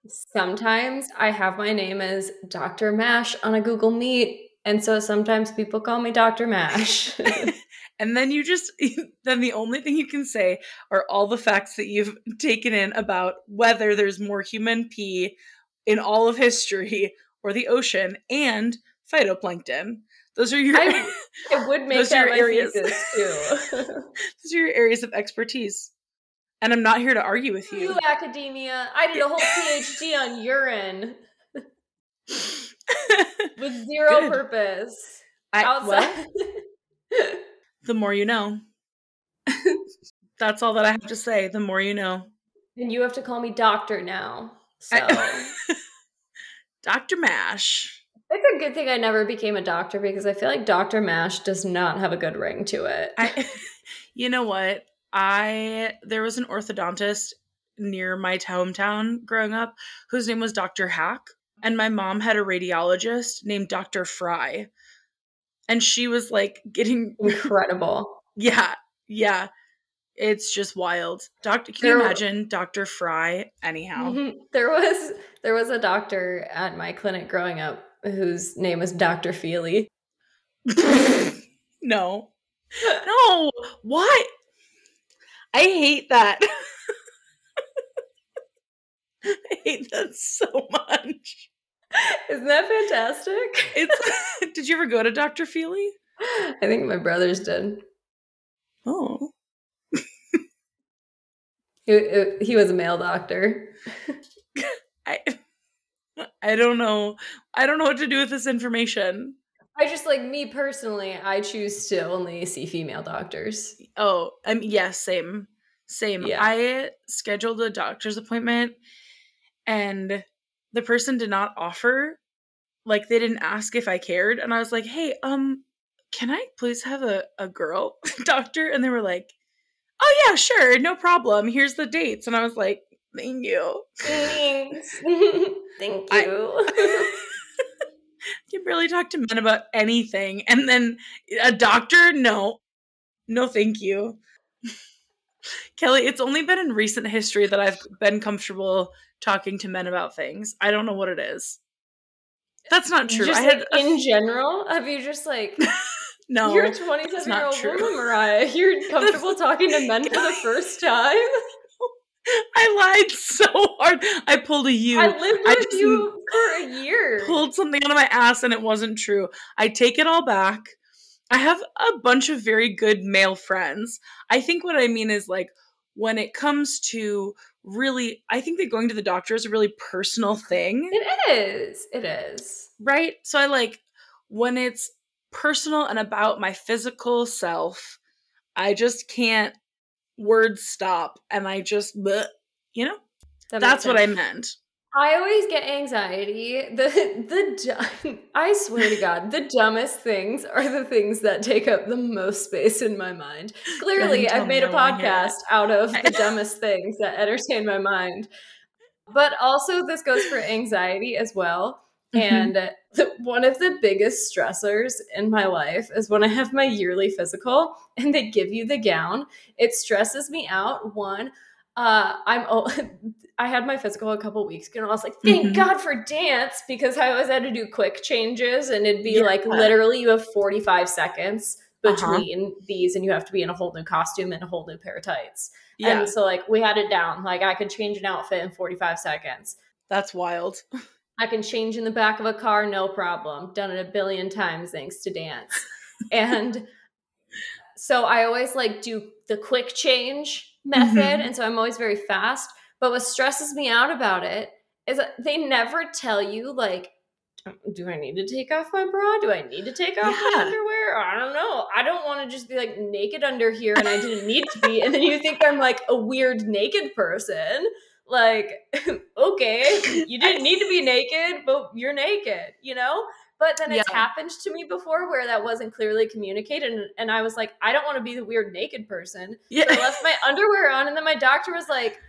[SPEAKER 1] Sometimes I have my name as Dr. Mash on a Google Meet. And so sometimes people call me Dr. Mash.
[SPEAKER 2] And then you just, <laughs> then the only thing you can say are all the facts that you've taken in about whether there's more human pee in all of history <laughs> or the ocean and phytoplankton. Those are your.
[SPEAKER 1] I, it would <laughs> make that my areas. too.
[SPEAKER 2] those are your areas of expertise. And I'm not here to argue with you.
[SPEAKER 1] You academia. I did a whole PhD on urine. with zero
[SPEAKER 2] Good.
[SPEAKER 1] purpose.
[SPEAKER 2] I,
[SPEAKER 1] Outside.
[SPEAKER 2] well, the more you know. <laughs> That's all that I have to say. The more you know.
[SPEAKER 1] and you have to call me doctor now. So <laughs>
[SPEAKER 2] I- Dr. Mash.
[SPEAKER 1] it's a good thing I never became a doctor because I feel like Dr. Mash does not have a good ring to it.
[SPEAKER 2] I <laughs> you know what? I there was an orthodontist near my hometown growing up whose name was Dr. Hack. And my mom had a radiologist named Dr. Fry. And she was like getting <laughs>
[SPEAKER 1] Incredible.
[SPEAKER 2] Yeah, yeah. It's just wild. Doctor can you
[SPEAKER 1] There-
[SPEAKER 2] imagine Dr. Fry? Anyhow.
[SPEAKER 1] Mhm. There was there was a doctor at my clinic growing up whose name was Dr. Feely. <laughs>
[SPEAKER 2] no. No. Why? I hate that. <laughs> I hate that so much. <laughs>
[SPEAKER 1] Isn't that fantastic?
[SPEAKER 2] It's <laughs> <laughs> Did you ever go to Dr. Feely?
[SPEAKER 1] I think my brothers did.
[SPEAKER 2] Oh.
[SPEAKER 1] He, he was a male doctor.
[SPEAKER 2] I I don't know. I don't know what to do with this information.
[SPEAKER 1] I just like me personally, I choose to only see female doctors.
[SPEAKER 2] Oh, um, yes, same, same.
[SPEAKER 1] Yeah.
[SPEAKER 2] I scheduled a doctor's appointment, and the person did not offer. Like they didn't ask if I cared, and I was like, "Hey, um, can I please have a a girl <laughs> doctor?" And they were like, "Oh yeah, sure, no problem. Here's the dates." And I was like, "Thank you."
[SPEAKER 1] Thanks. <laughs> <laughs> Thank you
[SPEAKER 2] I-
[SPEAKER 1] you.
[SPEAKER 2] can barely talk to men about anything, and then a doctor? No, no, thank you. Kellie, it's only been in recent history that I've been comfortable talking to men about things. I don't know what it is. That's not true.
[SPEAKER 1] Just
[SPEAKER 2] I had
[SPEAKER 1] like,
[SPEAKER 2] a-
[SPEAKER 1] in general, have you just like <laughs>
[SPEAKER 2] no.
[SPEAKER 1] you're a 27 year old
[SPEAKER 2] true.
[SPEAKER 1] woman, Mariah? <laughs> You're comfortable talking to men for the <laughs> first time?
[SPEAKER 2] I lied so hard. I pulled a U.
[SPEAKER 1] I lived
[SPEAKER 2] I
[SPEAKER 1] with
[SPEAKER 2] just
[SPEAKER 1] you for a year.
[SPEAKER 2] pulled something out of my ass and it wasn't true. I take it all back. I have a bunch of very good male friends. I think what I mean is like when it comes to really, I think that going to the doctor is a really personal thing,
[SPEAKER 1] It is. It is.
[SPEAKER 2] right? So I like when it's personal and about my physical self, I just can't words stop and I just, bleh, you know,
[SPEAKER 1] That
[SPEAKER 2] that's what I meant.
[SPEAKER 1] I always get anxiety. The the <laughs> I swear to God, the dumbest things are the things that take up the most space in my mind. Clearly, I've made a
[SPEAKER 2] I wanna hear it.
[SPEAKER 1] podcast out of the <laughs> dumbest things that entertain my mind. But also, this goes for anxiety as well.
[SPEAKER 2] Mhm.
[SPEAKER 1] And the, <laughs> one of the biggest stressors in my life is when I have my yearly physical and they give you the gown. It stresses me out. One, uh, I'm <laughs> I had my physical a couple weeks ago, and I was like, "Thank
[SPEAKER 2] Mhm.
[SPEAKER 1] God for dance," because I always had to do quick changes, and it'd be like literally you have 45 seconds
[SPEAKER 2] Uh-huh.
[SPEAKER 1] between these, and you have to be in a whole new costume and a whole new pair of tights.
[SPEAKER 2] yeah,
[SPEAKER 1] And so, like, we had it down. Like, I could change an outfit in 45 seconds.
[SPEAKER 2] that's wild. <laughs>
[SPEAKER 1] I can change in the back of a car, no problem. Done it a billion times thanks to dance. <laughs> and so I always like do the quick change method.
[SPEAKER 2] Mhm.
[SPEAKER 1] And so I'm always very fast. But what stresses me out about it is that they never tell you, like, do I need to take off my bra? Do I need to take off my underwear? I don't know. I don't want to just be like naked under here and I didn't need to be. And then you think I'm like a weird naked person. Like, <laughs> okay, you didn't need to be naked, but you're naked, you know? But then it's happened to me before where that wasn't clearly communicated. And, and I was like, I don't want to be the weird naked person.
[SPEAKER 2] Yeah,
[SPEAKER 1] So I left my underwear on. And then my doctor was like,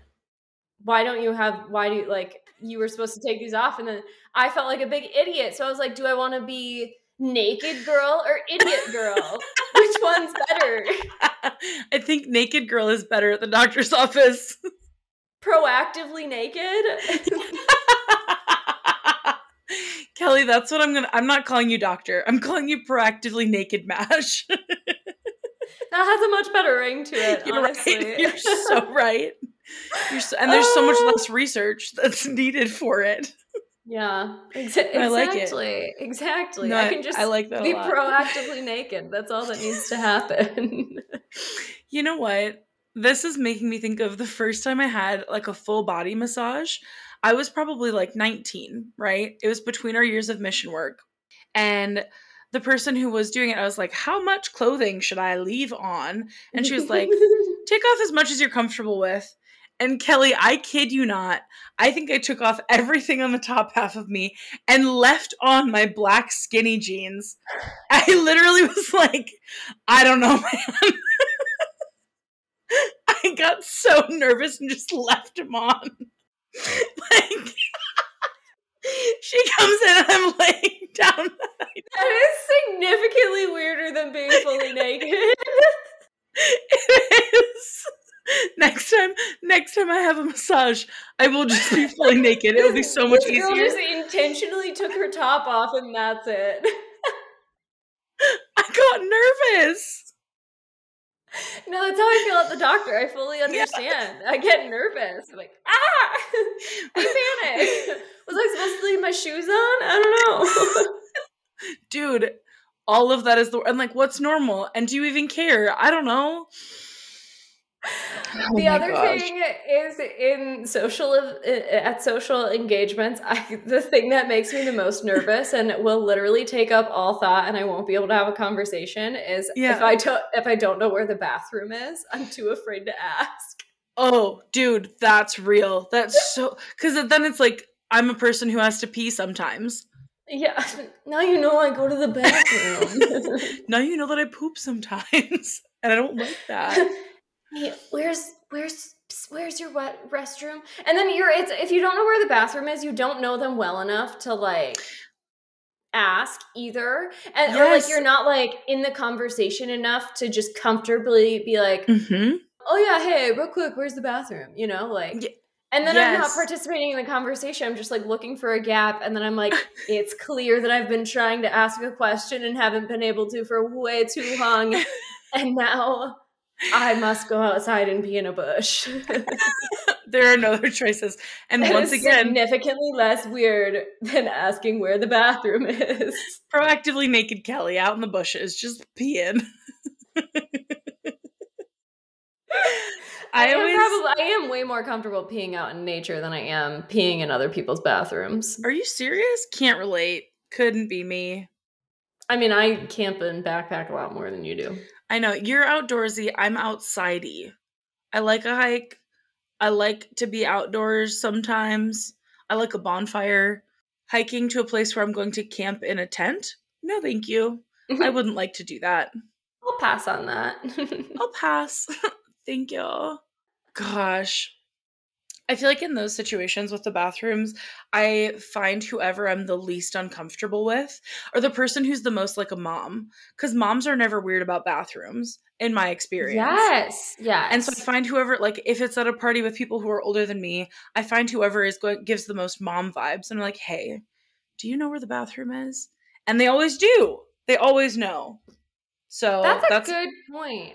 [SPEAKER 1] why don't you have, why do you, like, you were supposed to take these off. And then I felt like a big idiot. So I was like, do I want to be naked girl or idiot girl? <laughs> Which one's better? <laughs>
[SPEAKER 2] I think naked girl is better at the doctor's office.
[SPEAKER 1] Proactively naked? <laughs>
[SPEAKER 2] Kellie, that's what I'm gonna. I'm not calling you doctor. I'm calling you proactively naked mash. <laughs>
[SPEAKER 1] that has a much better ring to it,
[SPEAKER 2] You're
[SPEAKER 1] honestly.
[SPEAKER 2] right. <laughs> You're so right. You're so, and there's so much less <laughs> research that's needed for it.
[SPEAKER 1] Yeah, exa-
[SPEAKER 2] I like it.
[SPEAKER 1] exactly. Exactly.
[SPEAKER 2] No,
[SPEAKER 1] I can just
[SPEAKER 2] I like that
[SPEAKER 1] be proactively naked. That's all that needs to happen.
[SPEAKER 2] You know what? This is making me think of the first time I had like a full body massage. I was probably like 19, right? It was between our years of mission work. And the person who was doing it, I was like, How much clothing should I leave on? And she was like, <laughs> Take off as much as you're comfortable with. And Kellie, I kid you not, I think I took off everything on the top half of me and left on my black skinny jeans. I literally was <laughs> like, I don't know, man. <laughs> I got so nervous and just left them on. Like, <laughs> she comes in and I'm laying down.
[SPEAKER 1] That is significantly weirder than being fully naked. <laughs>
[SPEAKER 2] it is. Next time, next time I have a massage, I will just be fully naked. It'll be <laughs> so much easier.
[SPEAKER 1] Girl just intentionally took her top off, and that's it.
[SPEAKER 2] I got nervous. <laughs>
[SPEAKER 1] No, that's how I feel at the doctor. I fully understand. Yeah. I get nervous. I'm like, ah, <laughs> I panic. <laughs> Was I supposed to leave my shoes on? I don't know.
[SPEAKER 2] Dude, all of that is the and like what's normal? And do you even care? I don't know.
[SPEAKER 1] Oh the other gosh. thing is in social uh, at social engagements I, the thing that makes me the most nervous and will literally take up all thought and i won't be able to have a conversation is yeah. if i don't if i don't know where the bathroom is i'm too afraid to ask.
[SPEAKER 2] Oh dude that's real. That's <laughs> so because then it's like i'm a person who has to pee sometimes.
[SPEAKER 1] Yeah <laughs> now you know i go to the bathroom. <laughs>
[SPEAKER 2] Now you know that i poop sometimes and i don't like that
[SPEAKER 1] hey, where's where's where's your wet restroom? And then you're it's if you don't know where the bathroom is, you don't know them well enough to like ask either. And yes. or like you're not like in the conversation enough to just comfortably be like, mm-hmm. oh yeah, hey, real quick, where's the bathroom? You know, like yeah. And then yes. I'm not participating in the conversation. I'm just like looking for a gap. And then I'm like, it's <laughs> clear that I've been trying to ask a question and haven't been able to for way too long. <laughs> and now I must go outside and pee in a bush. <laughs>
[SPEAKER 2] there are no other choices. And it once again,
[SPEAKER 1] significantly less weird than asking where the bathroom is.
[SPEAKER 2] Proactively naked Kellie out in the bushes, just peeing.
[SPEAKER 1] I, I always probably I am way more comfortable peeing out in nature than I am peeing in other people's bathrooms.
[SPEAKER 2] Are you serious? Can't relate. Couldn't be me.
[SPEAKER 1] I mean, I camp and backpack a lot more than you do.
[SPEAKER 2] I know you're outdoorsy. I'm outsidey. I like a hike. I like to be outdoors sometimes. I like a bonfire. Hiking to a place where I'm going to camp in a tent? No, thank you. Mm-hmm. I wouldn't like to do that.
[SPEAKER 1] I'll pass on that.
[SPEAKER 2] I'll pass. <laughs> thank you. Gosh. I feel like in those situations with the bathrooms, I find whoever I'm the least uncomfortable with or the person who's the most like a mom. Because moms are never weird about bathrooms, in my experience.
[SPEAKER 1] Yes. Yes.
[SPEAKER 2] And so I find whoever, like, if it's at a party with people who are older than me, I find whoever is going gives the most mom vibes. And I'm like, hey, do you know where the bathroom is? And they always do. They always know. So
[SPEAKER 1] that's a that's, good point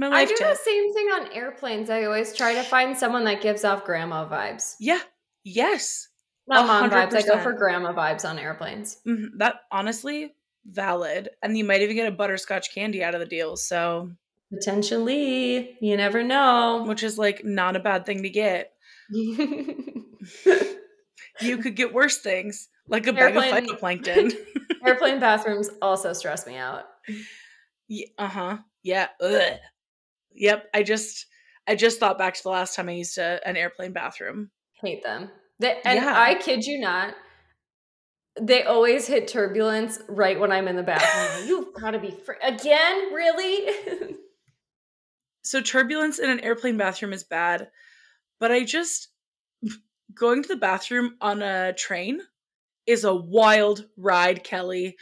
[SPEAKER 1] I do tip. the same thing on airplanes. I always try to find someone that gives off grandma vibes.
[SPEAKER 2] Yeah. Yes.
[SPEAKER 1] Not mom vibes. I go for grandma vibes on airplanes.
[SPEAKER 2] Mm-hmm. That honestly valid, and you might even get a butterscotch candy out of the deal. So
[SPEAKER 1] potentially, you never know.
[SPEAKER 2] Which is like not a bad thing to get. <laughs> you could get worse things, like a airplane, bag of phytoplankton. <laughs>
[SPEAKER 1] airplane bathrooms also stress me out.
[SPEAKER 2] Yeah, uh huh. Yeah. Ugh. Yep. I just I just thought back to the last time I used a, an airplane bathroom.
[SPEAKER 1] Hate them. They, and yeah. I kid you not, they always hit turbulence right when I'm in the bathroom. <laughs> You've got to be fr- again, really? <laughs>
[SPEAKER 2] so turbulence in an airplane bathroom is bad, but I just <laughs> going to the bathroom on a train is a wild ride, Kellie,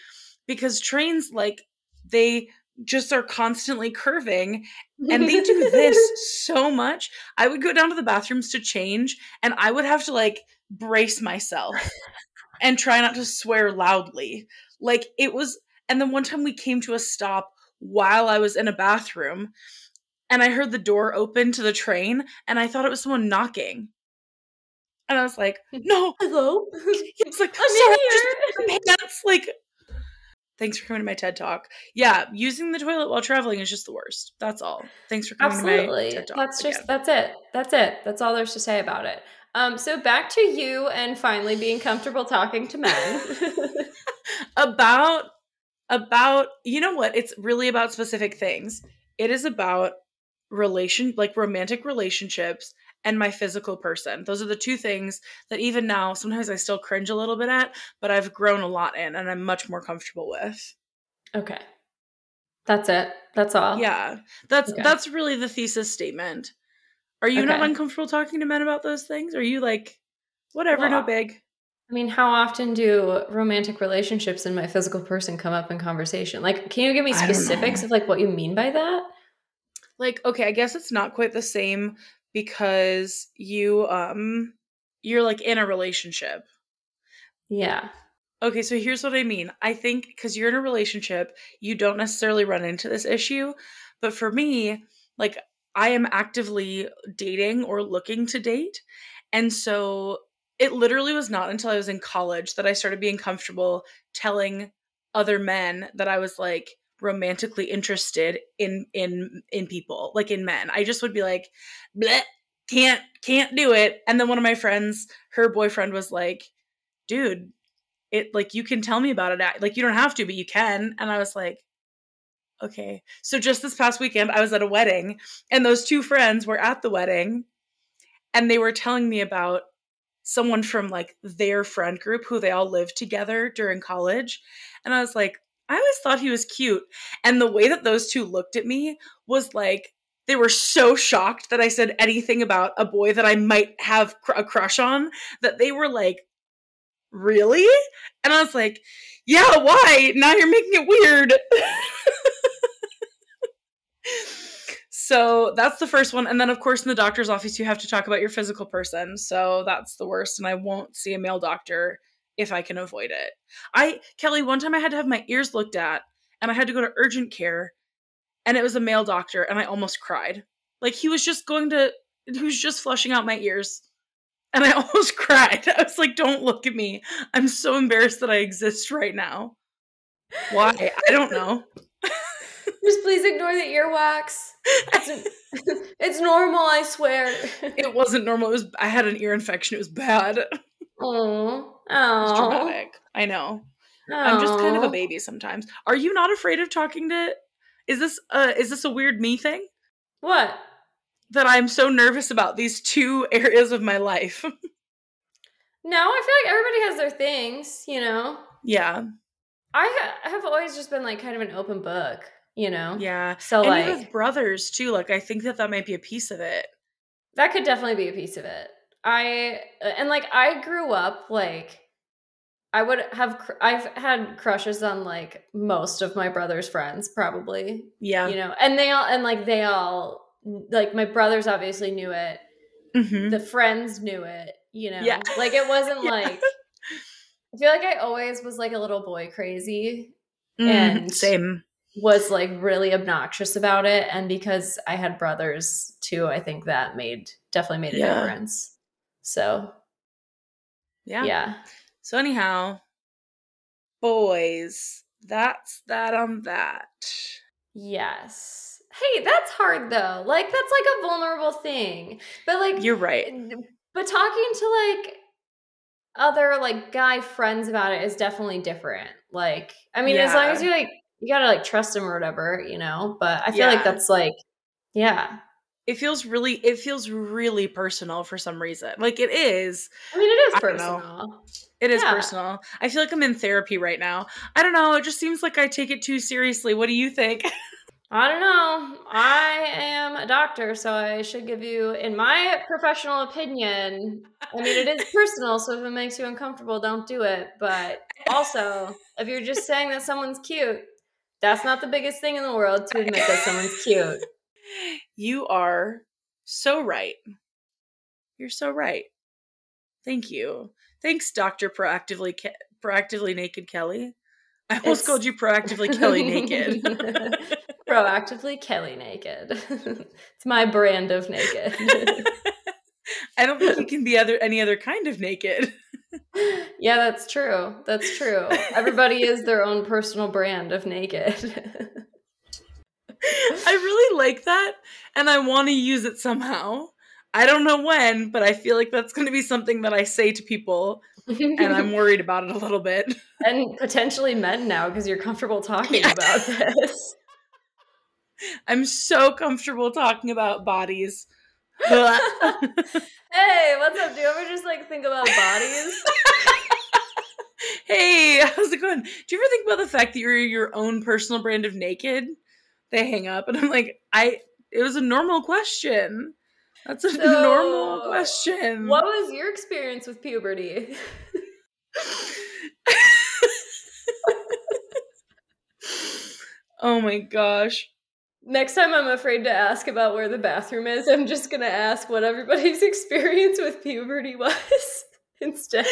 [SPEAKER 2] because trains like they just are constantly curving and they do this <laughs> so much. I would go down to the bathrooms to change and I would have to like brace myself and try not to swear loudly. Like it was and then one time we came to a stop while I was in a bathroom and I heard the door open to the train and I thought it was someone knocking. And I was like, <laughs> "No,
[SPEAKER 1] hello." <laughs>
[SPEAKER 2] It's like, I'm "Sorry, just pants." Like Thanks for coming to my TED talk. Yeah, using the toilet while traveling is just the worst. That's all. Thanks for coming
[SPEAKER 1] Absolutely.
[SPEAKER 2] to my TED talk.
[SPEAKER 1] That's just
[SPEAKER 2] again.
[SPEAKER 1] that's it. That's it. That's all there's to say about it. Um, so back to you and finally being comfortable talking to men. <laughs>
[SPEAKER 2] about about you know what? It's really about specific things. It is about relation like romantic relationships and my physical person. Those are the two things that even now sometimes I still cringe a little bit at, but I've grown a lot in and I'm much more comfortable with.
[SPEAKER 1] okay. That's it. That's all.
[SPEAKER 2] Yeah. That's
[SPEAKER 1] Okay.
[SPEAKER 2] that's really the thesis statement. Are you not uncomfortable talking to men about those things? Are you like whatever, no big?
[SPEAKER 1] I mean, how often do romantic relationships and my physical person come up in conversation? Like, can you give me specifics of like what you mean by that?
[SPEAKER 2] Like okay, I guess it's not quite the same because you um you're like in a relationship.
[SPEAKER 1] Yeah.
[SPEAKER 2] Okay, so here's what I mean. I think because you're in a relationship, you don't necessarily run into this issue. But for me, like I am actively dating or looking to date. And so it literally was not until I was in college that I started being comfortable telling other men that I was like romantically interested in in in people, like in men. I just would be like, Bleh, can't can't do it. And then one of my friends, her boyfriend was like, dude, it like you can tell me about it like you don't have to but you can and i was like okay so just this past weekend i was at a wedding and those two friends were at the wedding and they were telling me about someone from like their friend group who they all lived together during college and i was like i always thought he was cute and the way that those two looked at me was like they were so shocked that i said anything about a boy that i might have cr- a crush on that they were like really? And I was like, yeah, why? Now you're making it weird. <laughs> so that's the first one. And then, of course, in the doctor's office, you have to talk about your physical person. So that's the worst. And I won't see a male doctor if I can avoid it. I, Kellie, one time I had to have my ears looked at and I had to go to urgent care and it was a male doctor and I almost cried. Like he was just going to, he was just flushing out my ears and I <laughs> almost cried. I was like, don't look at me. I'm so embarrassed that I exist right now. Why? <laughs> I don't know. <laughs>
[SPEAKER 1] Just please ignore the earwax. It's, it's normal, I swear.
[SPEAKER 2] it wasn't normal. It was I had an ear infection. It was bad.
[SPEAKER 1] Oh, oh,
[SPEAKER 2] dramatic. I know. I'm just kind of a baby sometimes. Are you not afraid of talking to Is this uh is this a weird me thing?
[SPEAKER 1] What?
[SPEAKER 2] That I'm so nervous about these two <laughs> areas of my life. <laughs>
[SPEAKER 1] No, I feel like everybody has their things, you know.
[SPEAKER 2] yeah.
[SPEAKER 1] I ha- have always just been like kind of an open book, you know.
[SPEAKER 2] Yeah.
[SPEAKER 1] So
[SPEAKER 2] and
[SPEAKER 1] like
[SPEAKER 2] brothers too. Like I think that that might be a piece of it.
[SPEAKER 1] that could definitely be a piece of it. I and like I grew up like I would have cr- I've had crushes on like most of my brother's friends probably,
[SPEAKER 2] Yeah.
[SPEAKER 1] you know. And they all and like they all like my brothers obviously knew it.
[SPEAKER 2] Mhm.
[SPEAKER 1] The friends knew it, you know.
[SPEAKER 2] Yeah.
[SPEAKER 1] Like it wasn't <laughs>
[SPEAKER 2] Yeah.
[SPEAKER 1] like I feel like I always was like a little boy crazy
[SPEAKER 2] Mm,
[SPEAKER 1] and-
[SPEAKER 2] same.
[SPEAKER 1] was like really obnoxious about it and because i had brothers too i think that made definitely made a
[SPEAKER 2] Yeah.
[SPEAKER 1] difference so
[SPEAKER 2] Yeah.
[SPEAKER 1] yeah.
[SPEAKER 2] So anyhow, boys, that's that on that.
[SPEAKER 1] yes hey that's hard though like that's like a vulnerable thing but like
[SPEAKER 2] You're right.
[SPEAKER 1] but talking to like other like guy friends about it is definitely different like i mean as long as you like you gotta like trust him or whatever you know but i feel like that's like yeah
[SPEAKER 2] It feels really it feels really personal for some reason. Like it is.
[SPEAKER 1] i mean it is personal
[SPEAKER 2] It is
[SPEAKER 1] Yeah.
[SPEAKER 2] personal. I feel like I'm in therapy right now. I don't know, it just seems like I take it too seriously. What do you think? <laughs>
[SPEAKER 1] I don't know. I am a doctor, so I should give you, in my professional opinion, I mean, it is <laughs> personal, so if it makes you uncomfortable, don't do it. But also, if you're just saying that someone's cute, that's not the biggest thing in the world to admit that someone's cute. <laughs>
[SPEAKER 2] You are so right. You're so right. Thank you. Thanks, Doctor Proactively Ke- Proactively Naked Kellie. I almost
[SPEAKER 1] It's-
[SPEAKER 2] called you Proactively Kellie Naked. <laughs>
[SPEAKER 1] Proactively Kellie naked. <laughs> it's my brand of naked. <laughs>
[SPEAKER 2] I don't think you can be other any other kind of naked.
[SPEAKER 1] Yeah, that's true. That's true. Everybody is their own personal brand of naked. <laughs>
[SPEAKER 2] I really like that and I want to use it somehow. I don't know when, but I feel like that's going to be something that I say to people and I'm <laughs> worried about it a little bit. <laughs>
[SPEAKER 1] and potentially men now because you're comfortable talking about this.
[SPEAKER 2] I'm so comfortable talking about bodies.
[SPEAKER 1] hey, what's up? Do you ever just like think about bodies?
[SPEAKER 2] hey, how's it going? Do you ever think about the fact that you're your own personal brand of naked? They hang up, and I'm like, I. It was a normal question. That's a so, normal question.
[SPEAKER 1] What was your experience with puberty? <laughs>
[SPEAKER 2] oh my gosh.
[SPEAKER 1] Next time I'm afraid to ask about where the bathroom is, I'm just going to ask what everybody's <laughs> experience with puberty was <laughs> instead.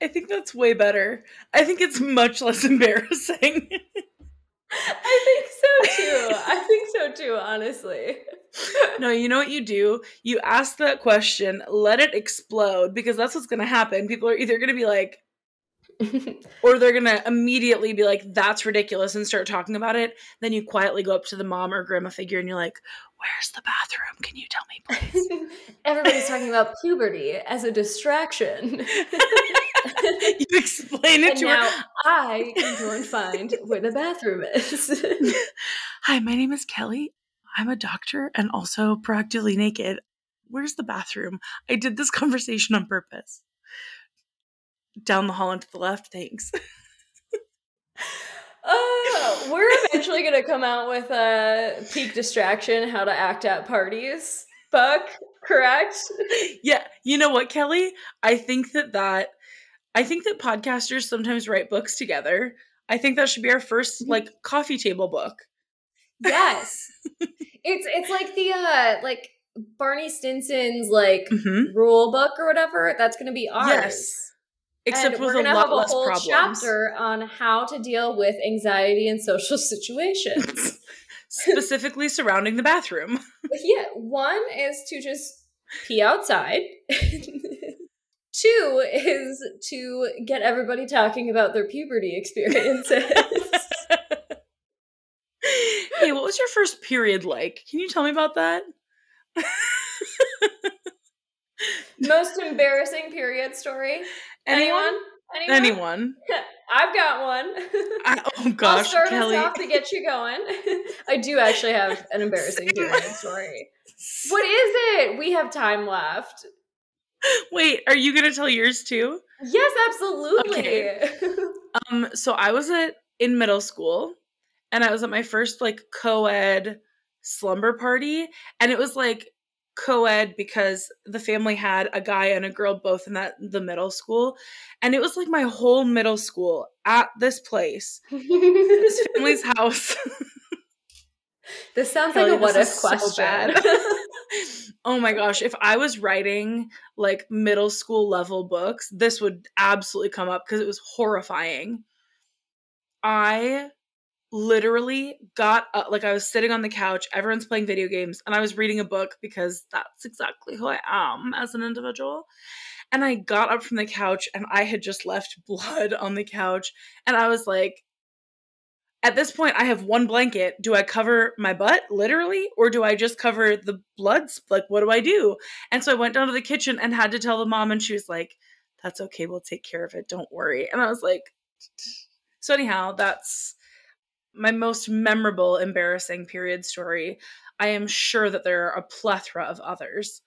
[SPEAKER 2] I think that's way better. I think it's much less embarrassing.
[SPEAKER 1] I think so too. I think so too, honestly.
[SPEAKER 2] no, you know what you do? You ask that question, let it explode because that's what's going to happen. People are either going to be like, <laughs> or they're going to immediately be like, that's ridiculous and start talking about it. Then you quietly go up to the mom or grandma figure and you're like, where's the bathroom? Can you tell me, please? <laughs>
[SPEAKER 1] Everybody's talking about puberty as a distraction. <laughs> <laughs>
[SPEAKER 2] you explain it and to
[SPEAKER 1] now
[SPEAKER 2] her.
[SPEAKER 1] I can go and find where the bathroom is. <laughs>
[SPEAKER 2] Hi, my name is Kellie. I'm a doctor and also practically naked. Where's the bathroom? I did this conversation on purpose. Down the hall and to the left, thanks.
[SPEAKER 1] Uh, <laughs> we're eventually going to come out with a peak distraction how to act at parties book, correct?
[SPEAKER 2] Yeah. You know what, Kellie? I think that that I think that podcasters sometimes write books together. I think that should be our first mm-hmm. like coffee table book.
[SPEAKER 1] Yes. <laughs> it's it's like the uh like Barney Stinson's like mm-hmm. rule book or whatever. That's going to be ours. Yes.
[SPEAKER 2] Except and with a lot have a less whole problems.
[SPEAKER 1] chapter on how to deal with anxiety in social <laughs> situations,
[SPEAKER 2] specifically surrounding the bathroom. <laughs>
[SPEAKER 1] yeah, one is to just pee outside. Two is to get everybody talking about their puberty experiences. <laughs>
[SPEAKER 2] hey, what was your first period like? Can you tell me about that? <laughs>
[SPEAKER 1] Most embarrassing period story? Anyone?
[SPEAKER 2] Anyone? Anyone? <laughs>
[SPEAKER 1] I've got one.
[SPEAKER 2] I, oh gosh, I'll
[SPEAKER 1] start
[SPEAKER 2] Kellie.
[SPEAKER 1] us off to get you going. I do actually have an embarrassing period story. What is it? We have time left.
[SPEAKER 2] Wait, are you gonna tell yours too?
[SPEAKER 1] Yes, absolutely. Okay.
[SPEAKER 2] um, so I was at in middle school, and I was at my first like co-ed slumber party, and it was like co-ed because the family had a guy and a girl both in that the middle school and it was like my whole middle school at this place this family's <laughs> house <laughs>
[SPEAKER 1] this sounds Kellie, like a what if question
[SPEAKER 2] so <laughs> oh my gosh if i was writing like middle school level books this would absolutely come up because it was horrifying i literally got up, like I was sitting on the couch, everyone's playing video games, and I was reading a book because that's exactly who I am as an individual. And I got up from the couch and I had just left <laughs> blood on the couch. And I was like, at this point, I have one blanket. Do I cover my butt literally, or do I just cover the blood? Like, what do I do? And so I went down to the kitchen and had to tell the mom, and she was like, That's okay. We'll take care of it. Don't worry. And I was like, So, anyhow, that's my most memorable embarrassing period story. I am sure that there are a plethora of others,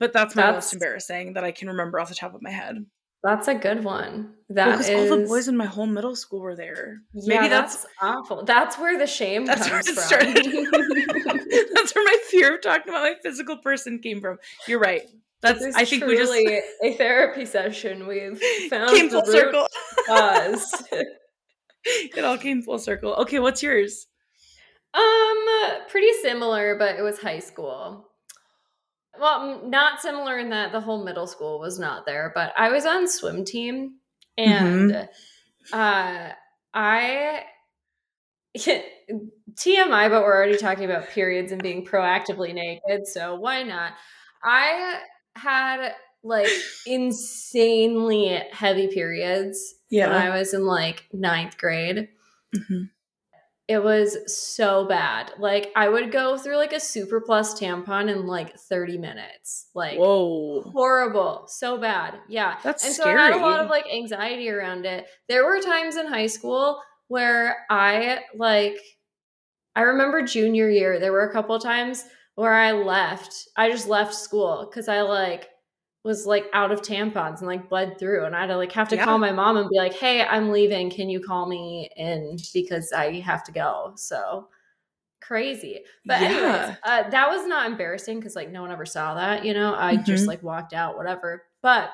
[SPEAKER 2] but that's my that's, most embarrassing that I can remember off the top of my head.
[SPEAKER 1] That's a good one. That well, is
[SPEAKER 2] all the boys in my whole middle school were there.
[SPEAKER 1] Yeah, Maybe that's, that's awful. That's where the shame that's comes from. <laughs> <laughs>
[SPEAKER 2] that's where my fear of talking about my physical person came from. You're right. That's I think we just
[SPEAKER 1] a therapy session. We've <laughs> found came full circle. cause.
[SPEAKER 2] it all came full circle. Okay, what's yours?
[SPEAKER 1] Um, pretty similar, but it was high school. Well, not similar in that the whole middle school was not there, but I was on swim team and mm-hmm. uh I <laughs> TMI, but we're already talking about periods and being proactively naked, so why not? I had like insanely heavy periods
[SPEAKER 2] Yeah.
[SPEAKER 1] when I was in like ninth grade.
[SPEAKER 2] Mhm.
[SPEAKER 1] It was so bad. Like I would go through like a super plus tampon in like 30 minutes. Like
[SPEAKER 2] Whoa.
[SPEAKER 1] horrible. So bad. Yeah.
[SPEAKER 2] That's
[SPEAKER 1] and so I had a lot of like anxiety around it. There were times in high school where I like I remember junior year, there were a couple times where I left. I just left school because I like was like out of tampons and like bled through and I had to like have to
[SPEAKER 2] Yeah.
[SPEAKER 1] call my mom and be like, "Hey, I'm leaving. Can you call me in because I have to go?" So crazy. But anyways, uh, that was not embarrassing because like no one ever saw that, you know. I just
[SPEAKER 2] Mhm.
[SPEAKER 1] like walked out, whatever. But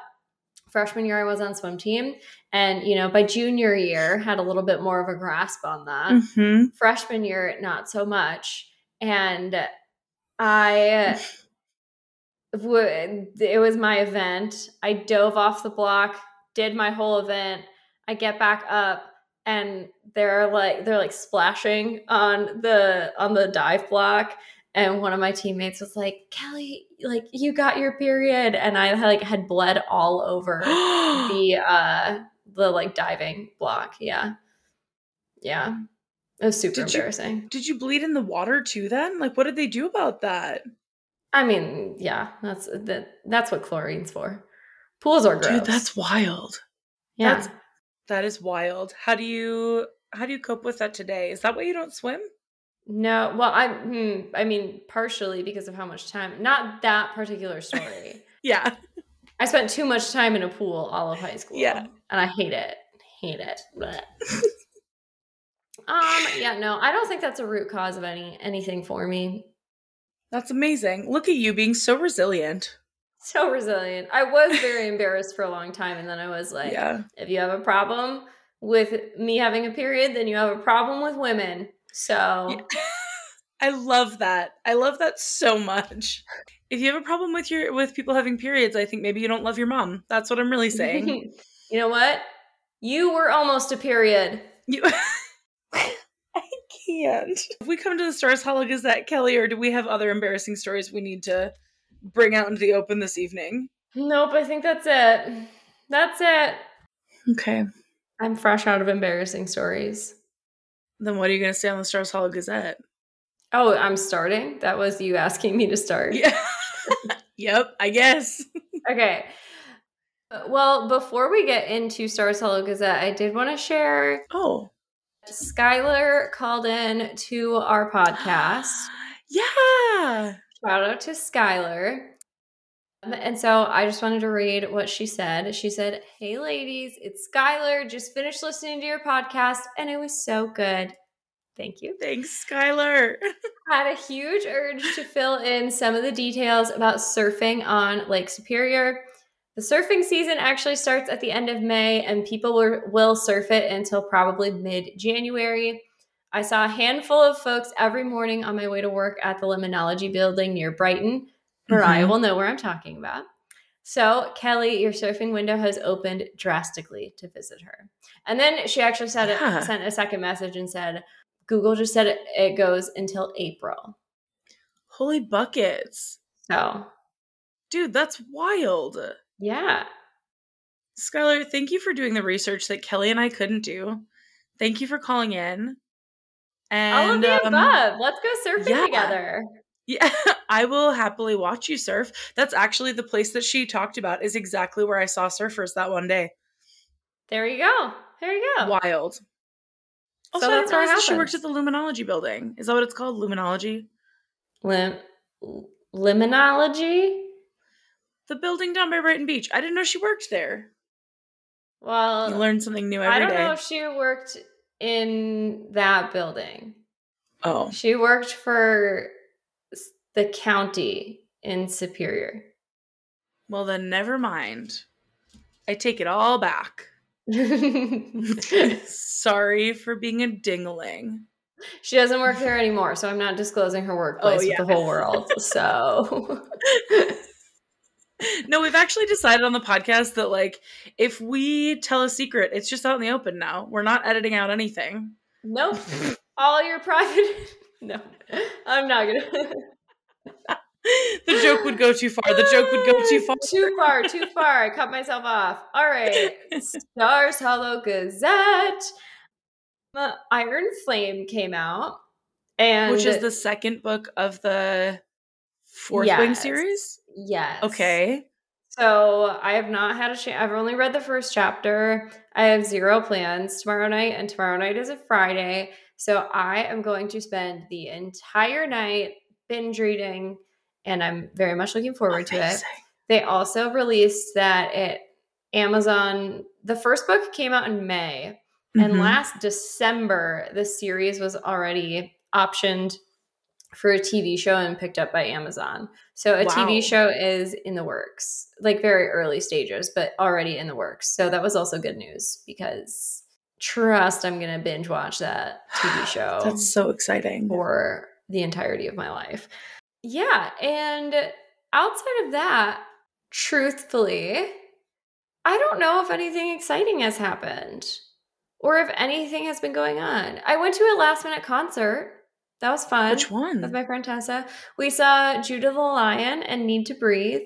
[SPEAKER 1] freshman year, I was on swim team, and you know, by junior year, had a little bit more of a grasp on that.
[SPEAKER 2] hmm
[SPEAKER 1] Freshman year, not so much, and I. It was my event. I dove off the block, did my whole event. I get back up and they're like they're like splashing on the on the dive block and one of my teammates was like Kellie like you got your period and i like had bled all over <gasps> the uh the like diving block yeah yeah it was super
[SPEAKER 2] Did you-
[SPEAKER 1] embarrassing
[SPEAKER 2] Did you bleed in the water too then? Like what did they do about that?
[SPEAKER 1] I mean yeah that's that that's what chlorine's for pools are gross
[SPEAKER 2] Dude, that's wild.
[SPEAKER 1] yeah
[SPEAKER 2] that's- That is wild. How do you how do you cope with that today? Is that why you don't swim?
[SPEAKER 1] No, well, I, hmm, I mean, partially because of how much time. Not that particular story. <laughs>
[SPEAKER 2] Yeah.
[SPEAKER 1] I spent too much time in a pool all of high school.
[SPEAKER 2] Yeah.
[SPEAKER 1] and I hate it. Hate it. Blech. <laughs> um. Yeah. No, I don't think that's a root cause of any anything for me.
[SPEAKER 2] That's amazing. Look at you being so resilient.
[SPEAKER 1] So resilient. I was very <laughs> embarrassed for a long time, and then I was like,
[SPEAKER 2] yeah.
[SPEAKER 1] if you have a problem with me having a period, then you have a problem with women. So.
[SPEAKER 2] Yeah. <laughs> I love that. I love that so much. If you have a problem with your with people having periods, I think maybe you don't love your mom. That's what I'm really saying. <laughs>
[SPEAKER 1] you know what? You were almost a period.
[SPEAKER 2] you can't. If we come to the Stars Hollow Gazette, Kellie, or do we have other embarrassing stories we need to bring out into the open this evening?
[SPEAKER 1] Nope, I think that's it. That's it.
[SPEAKER 2] Okay.
[SPEAKER 1] I'm fresh out of embarrassing stories.
[SPEAKER 2] Then what are you gonna say on the Stars Hollow Gazette?
[SPEAKER 1] Oh, I'm starting? That was you asking me to start.
[SPEAKER 2] Yeah. <laughs> yep, I guess. <laughs>
[SPEAKER 1] Okay. Well, before we get into Stars Hollow Gazette, I did want to share
[SPEAKER 2] Oh.
[SPEAKER 1] Skylar called in to our podcast. <gasps>
[SPEAKER 2] Yeah.
[SPEAKER 1] Shout out to Skylar. Um, And so I just wanted to read what she said. She said, Hey ladies, it's Skylar. Just finished listening to your podcast and it was so good. Thank you.
[SPEAKER 2] Thanks, Skylar. <laughs>
[SPEAKER 1] Had a huge urge to fill in some of the details about surfing on Lake Superior. The surfing season actually starts at the end of May, and people will, will surf it until probably mid January. I saw a handful of folks every morning on my way to work at the Limonology building near Brighton. Mariah
[SPEAKER 2] Mhm.
[SPEAKER 1] will know where I'm talking about. So, Kellie, your surfing window has opened drastically to visit her. And then she actually said
[SPEAKER 2] Yeah.
[SPEAKER 1] sent a second message and said, Google just said it, it goes until April.
[SPEAKER 2] Holy buckets.
[SPEAKER 1] So,
[SPEAKER 2] Dude, that's wild.
[SPEAKER 1] Yeah.
[SPEAKER 2] Skylar, thank you for doing the research that Kellie and I couldn't do. Thank you for calling in. And
[SPEAKER 1] All of the
[SPEAKER 2] um,
[SPEAKER 1] above. Let's go surfing
[SPEAKER 2] yeah.
[SPEAKER 1] together.
[SPEAKER 2] Yeah, <laughs> I will happily watch you surf. That's actually the place that she talked about is exactly where I saw surfers that one day.
[SPEAKER 1] There you go. There you go.
[SPEAKER 2] Wild. Also,
[SPEAKER 1] So that's
[SPEAKER 2] didn't
[SPEAKER 1] where it
[SPEAKER 2] realize that she worked
[SPEAKER 1] happens.
[SPEAKER 2] at the Luminology building. Is that what it's called? Luminology?
[SPEAKER 1] Lim- limonology?
[SPEAKER 2] The building down by Brighton Beach. I didn't know she worked there.
[SPEAKER 1] Well,
[SPEAKER 2] You learn something new every day.
[SPEAKER 1] I don't know if she worked in that building.
[SPEAKER 2] oh.
[SPEAKER 1] She worked for the county in Superior.
[SPEAKER 2] Well, then never mind. I take it all back. <laughs> Sorry for being a dingling.
[SPEAKER 1] She doesn't work there anymore, so I'm not disclosing her workplace
[SPEAKER 2] Oh, yeah.
[SPEAKER 1] with the whole world. So <laughs>
[SPEAKER 2] no, we've actually decided on the podcast that like if we tell a secret, it's just out in the open now. We're not editing out anything.
[SPEAKER 1] nope. All your private <laughs> No. I'm not gonna <laughs>
[SPEAKER 2] the joke would go too far. The joke would go too far.
[SPEAKER 1] too far, too far. I cut myself off. All right. <laughs> Stars Hollow Gazette. Uh, Iron Flame came out. And
[SPEAKER 2] Which is the second book of the fourth wing series?
[SPEAKER 1] Yes.
[SPEAKER 2] Okay.
[SPEAKER 1] So I have not had a chance. I've only read the first chapter. I have zero plans tomorrow night, and tomorrow night is a Friday. So I am going to spend the entire night binge reading, and I'm very much looking forward to it. They also released that at Amazon. The first book came out in May, and
[SPEAKER 2] Mhm.
[SPEAKER 1] last December, the series was already optioned for a TV show and picked up by Amazon. So a
[SPEAKER 2] Wow.
[SPEAKER 1] TV show is in the works, like very early stages, but already in the works. So that was also good news because trust I'm going to binge watch that <sighs> TV show
[SPEAKER 2] That's so exciting.
[SPEAKER 1] for the entirety of my life. Yeah, and outside of that, truthfully, I don't know if anything exciting has happened or if anything has been going on. I went to a last minute concert. That was fun.
[SPEAKER 2] Which one?
[SPEAKER 1] With my friend Tessa. We saw Judah the Lion and Need to Breathe.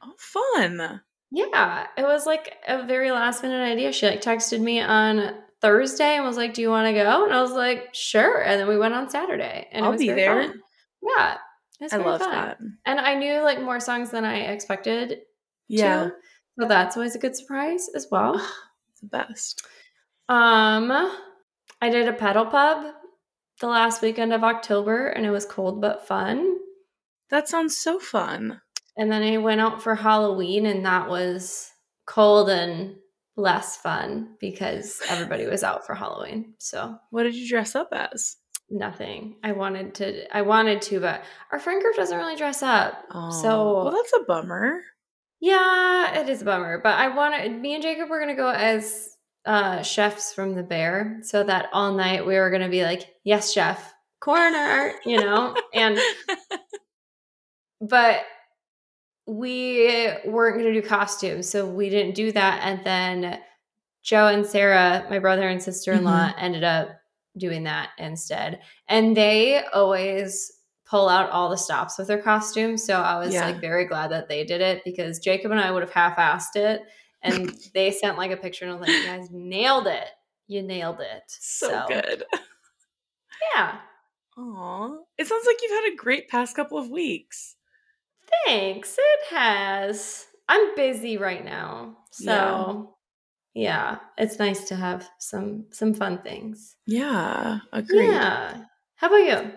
[SPEAKER 2] oh, fun.
[SPEAKER 1] Yeah, it was like a very last minute idea. She like texted me on Thursday and was like, "Do you want to go?" And I was like, "Sure." And then we went on Saturday, and it
[SPEAKER 2] I'll
[SPEAKER 1] was
[SPEAKER 2] be there.
[SPEAKER 1] fun. Yeah, it was
[SPEAKER 2] I love
[SPEAKER 1] fun.
[SPEAKER 2] that.
[SPEAKER 1] And I knew like more songs than I expected.
[SPEAKER 2] Yeah.
[SPEAKER 1] to, so that's always a good surprise as well. <sighs>
[SPEAKER 2] The best.
[SPEAKER 1] Um, I did a pedal pub the last weekend of October, and it was cold but fun.
[SPEAKER 2] That sounds so fun.
[SPEAKER 1] And then I went out for Halloween, and that was cold and less fun because everybody was out for Halloween. So
[SPEAKER 2] What did you dress up as?
[SPEAKER 1] nothing. I wanted to. I wanted to, but our friend group doesn't really dress up.
[SPEAKER 2] Oh,
[SPEAKER 1] So-
[SPEAKER 2] well, that's a bummer.
[SPEAKER 1] Yeah, it is a bummer. But I wanted. Me and Jacob were gonna go as uh chefs from the Bear, so that all night we were gonna be like, "Yes, chef, corner," you know, and <laughs> but we weren't going to do costumes so we didn't do that and then joe and sarah my brother and sister-in-law ended up doing that instead and they always pull out all the stops with their costumes so i was
[SPEAKER 2] Yeah.
[SPEAKER 1] like very glad that they did it because jacob and i would have half-assed it and they sent like a picture and i was like you guys nailed it you nailed it
[SPEAKER 2] So, good.
[SPEAKER 1] yeah
[SPEAKER 2] Aw. It sounds like you've had a great past couple of weeks.
[SPEAKER 1] Thanks. It has. I'm busy right now. So yeah, it's nice to have some some fun things.
[SPEAKER 2] Yeah, agreed.
[SPEAKER 1] Yeah. How about you?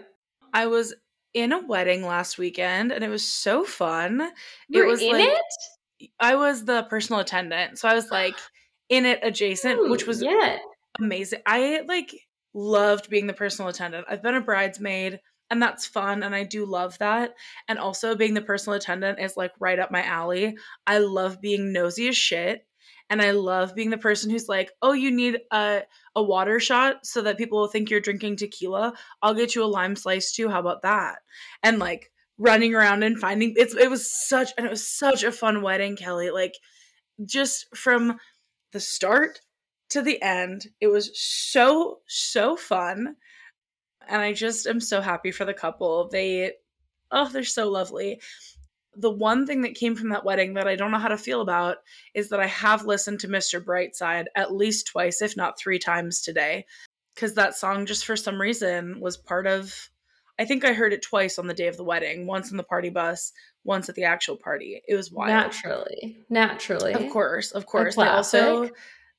[SPEAKER 2] I was in a wedding last weekend and it was so fun.
[SPEAKER 1] You were
[SPEAKER 2] was
[SPEAKER 1] in
[SPEAKER 2] like-
[SPEAKER 1] it?
[SPEAKER 2] I was the personal attendant. So I was like <gasps> in it adjacent, which was
[SPEAKER 1] yeah.
[SPEAKER 2] amazing. I like loved being the personal attendant. I've been a bridesmaid and that's fun and I do love that. And also being the personal attendant is like right up my alley. I love being nosy as shit. And I love being the person who's like, "Oh, you need a a water shot so that people will think you're drinking tequila. I'll get you a lime slice too. How about that?" And like running around and finding it's it was such and it was such a fun wedding, Kellie. Like just from the start to the end. It was so, so fun. And I just am so happy for the couple. They, oh, they're so lovely. The one thing that came from that wedding that I don't know how to feel about is that I have listened to Mr. Brightside at least twice, if not three times today. Because that song, just for some reason, was part of. I think I heard it twice on the day of the wedding once on the party bus, once at the actual party. It was wild.
[SPEAKER 1] Naturally. Naturally.
[SPEAKER 2] Of course, of course. They also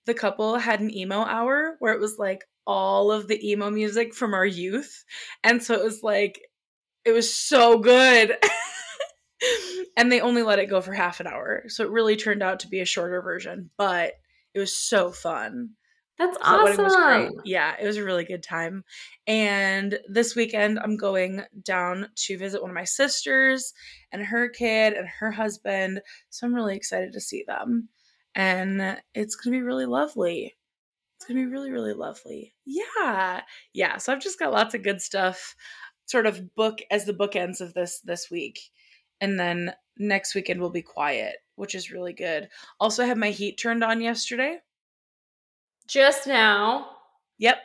[SPEAKER 2] the couple had an emo hour where it was like all of the emo music from our youth. And so it was like it was so good. <laughs> and they only let it go for half an hour. So it really turned out to be a shorter version, but it was so fun.
[SPEAKER 1] That's
[SPEAKER 2] So that wedding was great.
[SPEAKER 1] awesome.
[SPEAKER 2] Yeah, it was a really good time. And this weekend, I'm going down to visit one of my sisters and her kid and her husband. So I'm really excited to see them. And it's going to be really lovely. It's going to be really, really lovely. Yeah. Yeah. So I've just got lots of good stuff sort of book as the bookends of this this week. And then next weekend will be quiet, which is really good. Also, I had my heat turned on yesterday.
[SPEAKER 1] Just now.
[SPEAKER 2] Yep.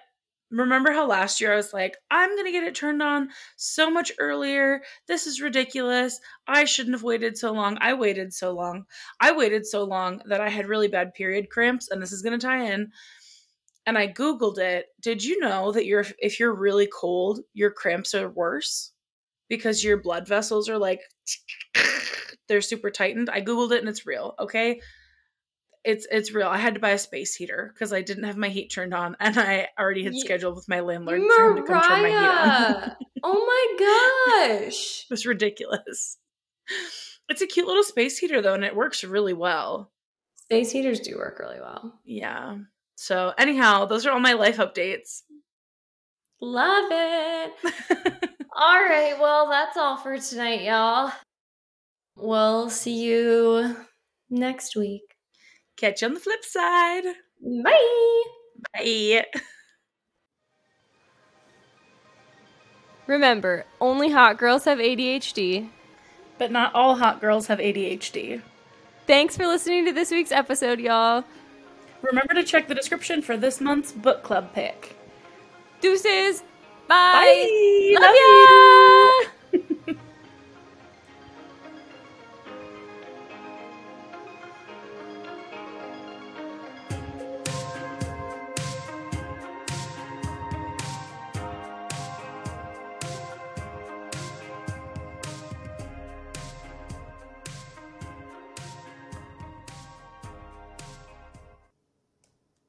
[SPEAKER 2] remember how last year I was like, I'm going to get it turned on so much earlier. This is ridiculous. I shouldn't have waited so long. I waited so long. I waited so long that I had really bad period cramps, and this is going to tie in. And I Googled it. Did you know that you're, if you're really cold, your cramps are worse because your blood vessels are like, <tsk> they're super tightened? I Googled it and it's real, okay? It's it's real. I had to buy a space heater because I didn't have my heat turned on, and I already had scheduled with my landlord Mariah. for him to come turn my heat on.
[SPEAKER 1] oh my gosh, <laughs>
[SPEAKER 2] it was ridiculous. It's a cute little space heater though, and it works really well.
[SPEAKER 1] Space heaters do work really well.
[SPEAKER 2] Yeah. So anyhow, those are all my life updates.
[SPEAKER 1] Love it. <laughs> all right. Well, that's all for tonight, y'all. We'll see you next week.
[SPEAKER 2] Catch you on the flip side.
[SPEAKER 1] Bye.
[SPEAKER 2] Bye.
[SPEAKER 1] Remember, only hot girls have ADHD.
[SPEAKER 2] But not all hot girls have ADHD.
[SPEAKER 1] Thanks for listening to this week's episode, y'all.
[SPEAKER 2] Remember to check the description for this month's book club pick.
[SPEAKER 1] Deuces. Bye.
[SPEAKER 2] Bye. Love, Love ya.